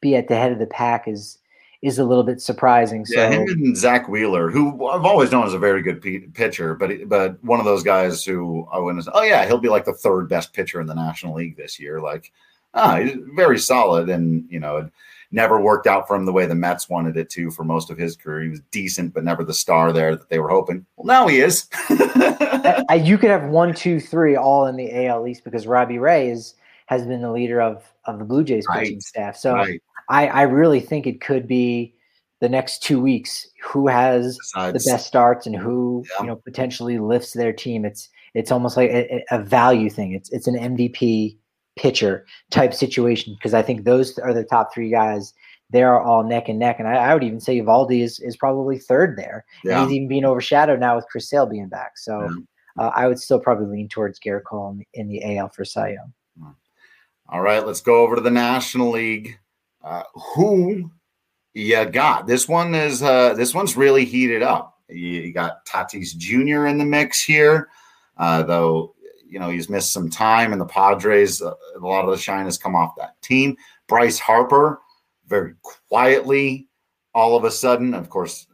be at the head of the pack is is a little bit surprising. So yeah, him and Zack Wheeler, who I've always known as a very good p- pitcher, but but one of those guys who I wouldn't say, oh yeah, he'll be like the third best pitcher in the National League this year. Like, ah, he's very solid, and you know, it never worked out for him the way the Mets wanted it to for most of his career. He was decent, but never the star there that they were hoping. Well, now he is. [LAUGHS] you could have one, two, three all in the AL East because Robbie Ray is has been the leader of of the Blue Jays pitching right. staff. So. Right I, I really think it could be the next two weeks who has Besides, the best starts and who yeah. you know potentially lifts their team. It's it's almost like a, a value thing. It's it's an MVP pitcher type situation because I think those are the top three guys. They're all neck and neck, and I, I would even say Eovaldi is is probably third there. Yeah. And he's even being overshadowed now with Chris Sale being back. So yeah. uh, I would still probably lean towards Gerrit Cole in the, in the AL for Cy Young. All right, let's go over to the National League. Uh, who you got? This one is uh, this one's really heated up. You, got Tatis Jr. in the mix here, uh, though. You know he's missed some time, and the Padres. Uh, a lot of the shine has come off that team. Bryce Harper, very quietly, all of a sudden. Of course,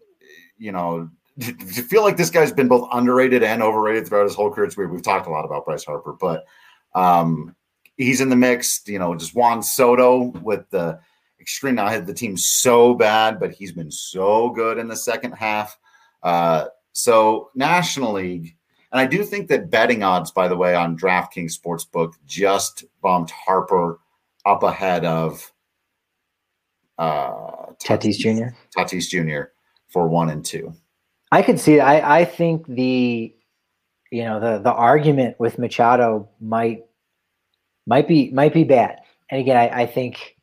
you know [LAUGHS] you feel like this guy's been both underrated and overrated throughout his whole career. It's weird. We've talked a lot about Bryce Harper, but um, he's in the mix. You know, just Juan Soto with the extreme. Now, I had the team so bad, but he's been so good in the second half. Uh, so, National League, and I do think that betting odds, by the way, on DraftKings Sportsbook just bumped Harper up ahead of uh, Tatis, Tatis Jr. Tatis Jr. for one and two. I could see. I I think the you know the the argument with Machado might might be might be bad. And again, I, I think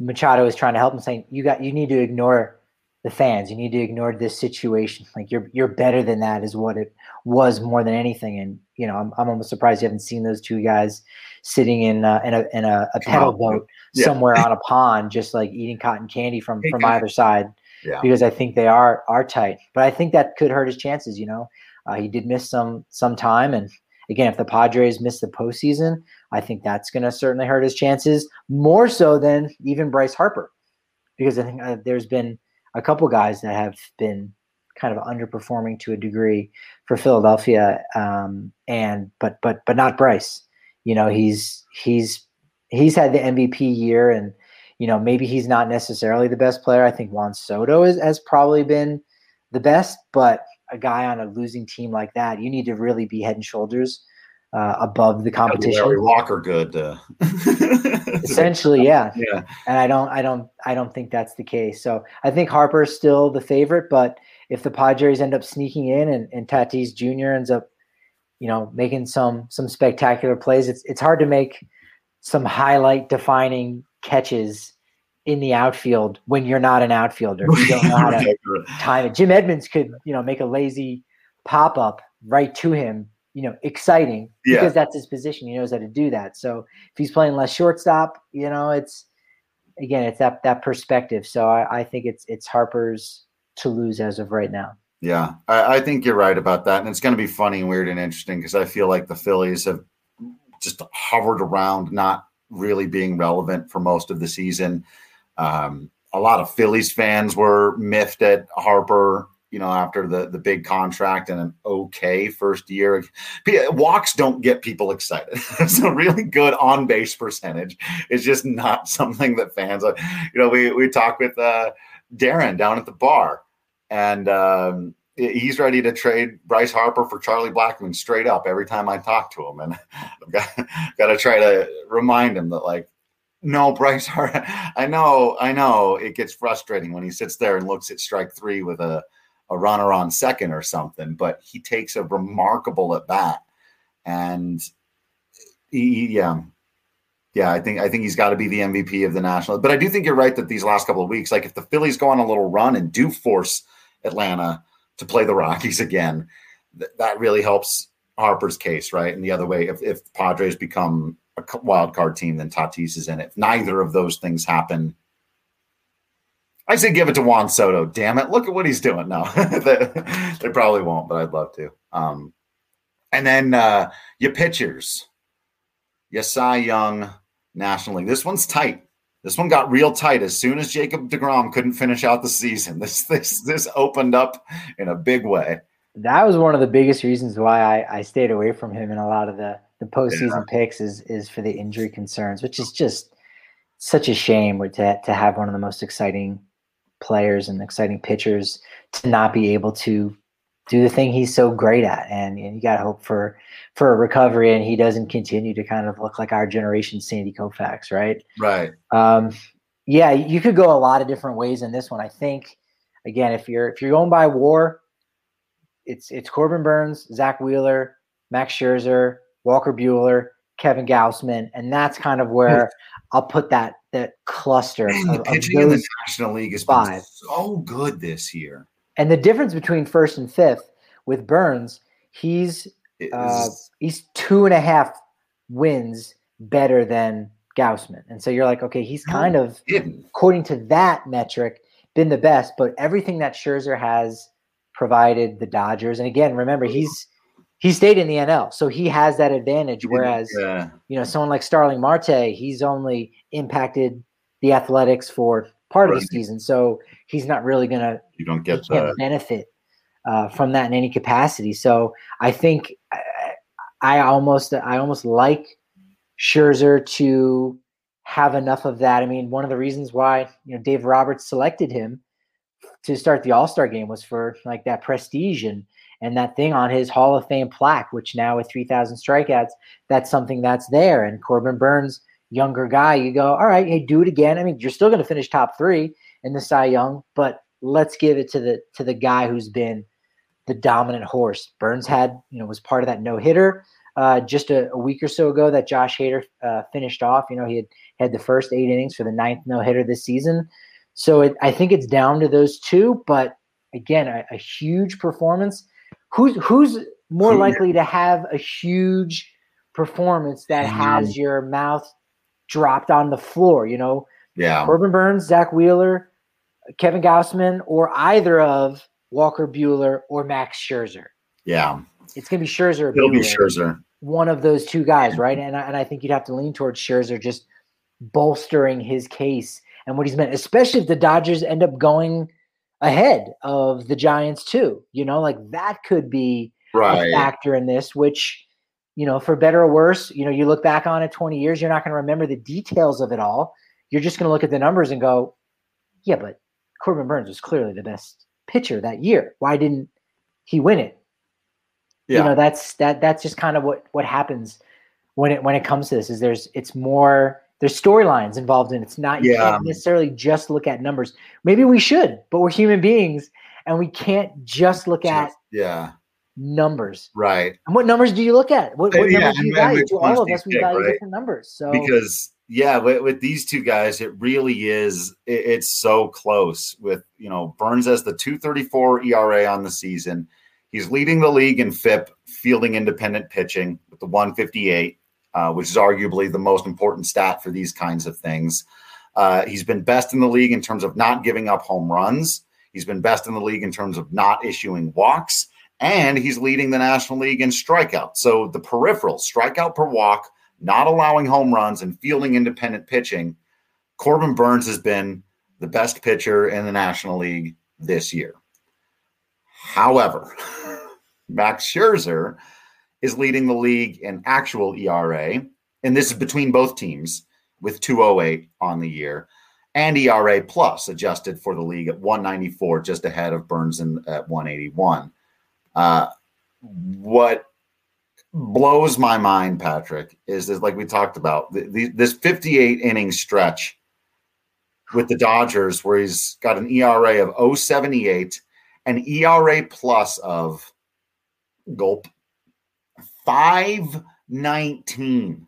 Machado is trying to help him, saying you got you need to ignore the fans. You need to ignore this situation. Like you're you're better than that is what it was more than anything. And you know, I'm, I'm almost surprised you haven't seen those two guys sitting in uh, in a in a, a pedal boat yeah. somewhere on a [LAUGHS] pond, just like eating cotton candy from from either side. Yeah. Because I think they are are tight. But I think that could hurt his chances. You know, uh, he did miss some some time, and again, if the Padres miss the postseason, I think that's going to certainly hurt his chances more so than even Bryce Harper, because I think uh, there's been a couple guys that have been kind of underperforming to a degree for Philadelphia, um, and but but but not Bryce. You know, he's he's he's had the MVP year, and you know maybe he's not necessarily the best player. I think Juan Soto is, has probably been the best, but a guy on a losing team like that, you need to really be head and shoulders uh, above the competition. Larry Walker good. Uh, [LAUGHS] Essentially, yeah. Yeah. And I don't, I don't, I don't think that's the case. So I think Harper's still the favorite, but if the Padres end up sneaking in and, and Tatis Jr. ends up, you know, making some some spectacular plays, it's it's hard to make some highlight defining catches in the outfield when you're not an outfielder. You don't know how to [LAUGHS] time it. Jim Edmonds could, you know, make a lazy pop up right to him you know, exciting yeah. because that's his position. He knows how to do that. So if he's playing less shortstop, you know, it's again, it's that that perspective. So I, I think it's it's Harper's to lose as of right now. Yeah, I, I think you're right about that, and it's going to be funny and weird and interesting because I feel like the Phillies have just hovered around, not really being relevant for most of the season. Um, a lot of Phillies fans were miffed at Harper you know, after the the big contract and an okay first year. Walks don't get people excited. [LAUGHS] so really good on base percentage is just not [LAUGHS] something that fans. Are. You know, we we talked with uh, Darren down at the bar, and um, he's ready to trade Bryce Harper for Charlie Blackmon straight up every time I talk to him, and [LAUGHS] I've got, got to try to remind him that like, no, Bryce Harper. I know, I know, it gets frustrating when he sits there and looks at strike three with a a runner on second or something, but he takes a remarkable at bat, and he, yeah, yeah, I think I think he's got to be the MVP of the national. But I do think you're right that these last couple of weeks, like if the Phillies go on a little run and do force Atlanta to play the Rockies again, th- that really helps Harper's case, right? And the other way, if if Padres become a wild card team, then Tatis is in it. If neither of those things happen, I say give it to Juan Soto. Damn it! Look at what he's doing now. [LAUGHS] they, they, probably won't, but I'd love to. Um, and then uh, your pitchers, your Cy Young National League. This one's tight. This one got real tight as soon as Jacob deGrom couldn't finish out the season. [LAUGHS] This this this opened up in a big way. That was one of the biggest reasons why I, I stayed away from him in a lot of the the postseason yeah. picks is is for the injury concerns, which is just such a shame to to have one of the most exciting players and exciting pitchers to not be able to do the thing he's so great at. And, and you got to hope for for a recovery and he doesn't continue to kind of look like our generation Sandy Koufax, right? Right. Um, yeah, you could go a lot of different ways in this one. I think again, if you're if you're going by WAR, it's it's Corbin Burnes Zack Wheeler, Max Scherzer, Walker Buehler, Kevin Gausman, and that's kind of where [LAUGHS] I'll put that that cluster. Man, of, the pitching in the National League is five. so good this year. And the difference between first and fifth with Burnes, he's uh, he's two and a half wins better than Gausman. And so you're like, okay, he's kind of, according to that metric, been the best. But everything that Scherzer has provided the Dodgers, and again, remember he's he stayed in the NL, so he has that advantage. Whereas, yeah. you know, someone like Starling Marte, he's only impacted the Athletics for part right. of the season, so he's not really gonna. You don't get the benefit uh, from that in any capacity. So I think I, I almost I almost like Scherzer to have enough of that. I mean, one of the reasons why you know Dave Roberts selected him to start the All Star game was for like that prestige and and that thing on his Hall of Fame plaque, which now with 3,000 strikeouts, that's something that's there. And Corbin Burnes, younger guy, you go, all right, hey, do it again. I mean, you're still going to finish top three in the Cy Young, but let's give it to the to the guy who's been the dominant horse. Burnes had, you know, was part of that no hitter uh, just a, a, week or so ago that Josh Hader uh, finished off. You know, he had had the first eight innings for the ninth no hitter this season. So it, I think it's down to those two, but again, a, a huge performance who's who's more likely to have a huge performance that mm-hmm. has your mouth dropped on the floor? You know, yeah, Corbin Burnes, Zack Wheeler, Kevin Gausman, or either of Walker Buehler or Max Scherzer. Yeah, it's gonna be Scherzer. It'll Buehler, be Scherzer. One of those two guys, mm-hmm. right? And I, and I think you'd have to lean towards Scherzer, just bolstering his case and what he's meant, especially if the Dodgers end up going ahead of the Giants too. You know, like that could be right. a factor in this, which, you know, for better or worse, you know, you look back on it 20 years, you're not going to remember the details of it all. You're just going to look at the numbers and go, yeah, but Corbin Burnes was clearly the best pitcher that year. Why didn't he win it? Yeah. You know, that's that that's just kind of what what happens when it when it comes to this is there's it's more there's storylines involved in it. It's not you yeah. can't necessarily just look at numbers. Maybe we should, but we're human beings and we can't just look just, at yeah numbers. Right. And what numbers do you look at? What, what uh, yeah, numbers do you value? To all of us, we value right? different numbers. So because yeah, with, with, these two guys, it really is. It, it's so close. With you know Burnes as the 234 ERA on the season, he's leading the league in FIP, fielding independent pitching with the 158 uh, which is arguably the most important stat for these kinds of things. Uh, he's been best in the league in terms of not giving up home runs. He's been best in the league in terms of not issuing walks, and he's leading the National League in strikeouts. So the peripheral, strikeout per walk, not allowing home runs, and fielding independent pitching. Corbin Burnes has been the best pitcher in the National League this year. However, [LAUGHS] Max Scherzer is leading the league in actual ERA, and this is between both teams with 208 on the year. and ERA plus adjusted for the league at 194, just ahead of Burnes in, at 181. Uh, what blows my mind, Patrick, is like we talked about, the, the, this 58 inning stretch with the Dodgers, where he's got an ERA of 078, an ERA plus of gulp 519.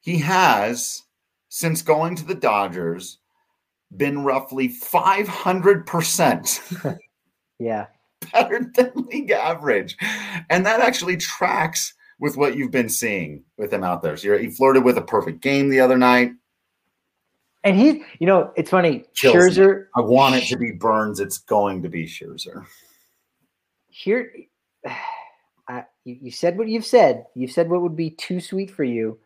He has, since going to the Dodgers, been roughly 500%. [LAUGHS] yeah. Better than league average. And that actually tracks with what you've been seeing with him out there. So he flirted with a perfect game the other night. And he, you know, it's funny. Kills Scherzer. Me. I want it to be Burnes. It's going to be Scherzer. Here, you, you said what you've said. You've said what would be too sweet for you.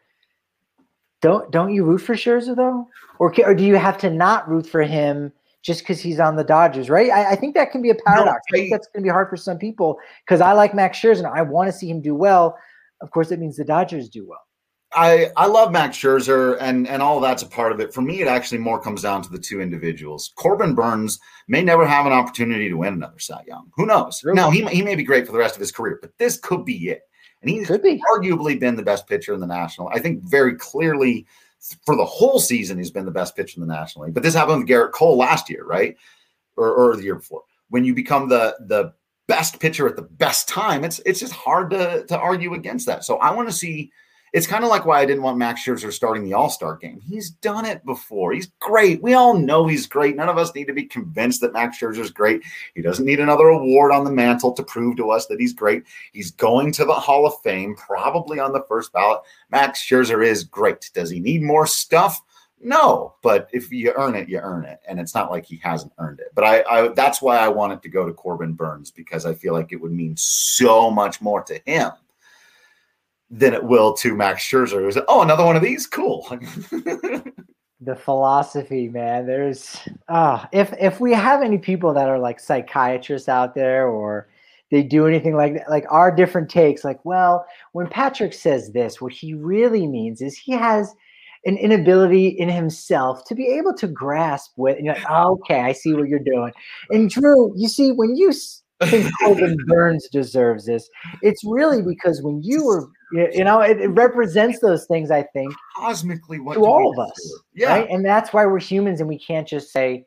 Don't don't you root for Scherzer though, or or do you have to not root for him just because he's on the Dodgers? Right? I, I, think that can be a paradox. No, I, I think that's going to be hard for some people because I like Max Scherzer and I want to see him do well. Of course, it means the Dodgers do well. I I love Max Scherzer and and all that's a part of it. For me, it actually more comes down to the two individuals. Corbin Burnes may never have an opportunity to win another Cy Young. Who knows? Really? Now he he may be great for the rest of his career, but this could be it. And he's could be. arguably been the best pitcher in the National. I think very clearly for the whole season he's been the best pitcher in the National League. But this happened with Gerrit Cole last year, right? Or, or the year before. When you become the the best pitcher at the best time, it's it's just hard to to argue against that. So I want to see it's kind of like why I didn't want Max Scherzer starting the All Star game. He's done it before. He's great. We all know he's great. None of us need to be convinced that Max Scherzer is great. He doesn't need another award on the mantle to prove to us that he's great. He's going to the Hall of Fame, probably on the first ballot. Max Scherzer is great. Does he need more stuff? No, but if you earn it, you earn it, and it's not like he hasn't earned it. But I, I that's why I wanted to go to Corbin Burnes because I feel like it would mean so much more to him than it will to Max Scherzer. Who's oh another one of these, cool. [LAUGHS] the philosophy, man. There's ah, uh, if if we have any people that are like psychiatrists out there or they do anything like that, like our different takes, like, well, when Patrick says this, what he really means is he has an inability in himself to be able to grasp what you know, oh, okay, I see what you're doing. And Drew, you see, when you think Corbin Burnes deserves this. It's really because when you were, you know, it, it represents those things. I think cosmically, what to all of us, yeah, right? and that's why we're humans, and we can't just say,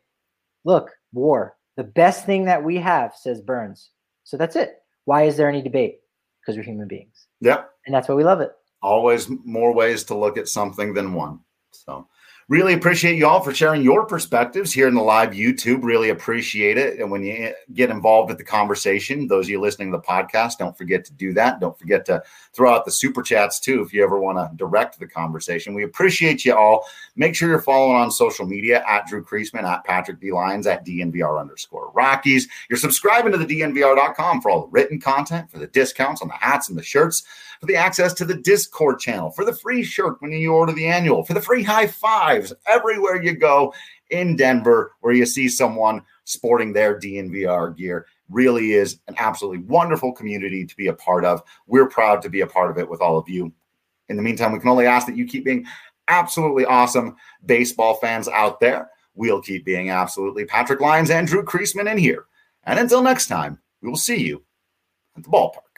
"Look, war, the best thing that we have," says Burnes. So that's it. Why is there any debate? Because we're human beings. Yeah, and that's why we love it. Always more ways to look at something than one. So. Really appreciate you all for sharing your perspectives here in the live YouTube. Really appreciate it. And when you get involved with the conversation, those of you listening to the podcast, don't forget to do that. Don't forget to throw out the super chats too if you ever want to direct the conversation. We appreciate you all. Make sure you're following on social media at Drew Creasman, at Patrick D. Lyons, at DNVR underscore Rockies. You're subscribing to the DNVR.com for all the written content, for the discounts on the hats and the shirts for the access to the Discord channel, for the free shirt when you order the annual, for the free high fives everywhere you go in Denver where you see someone sporting their DNVR gear. Really is an absolutely wonderful community to be a part of. We're proud to be a part of it with all of you. In the meantime, we can only ask that you keep being absolutely awesome baseball fans out there. We'll keep being absolutely Patrick Lyons and Drew Creasman in here. And until next time, we will see you at the ballpark.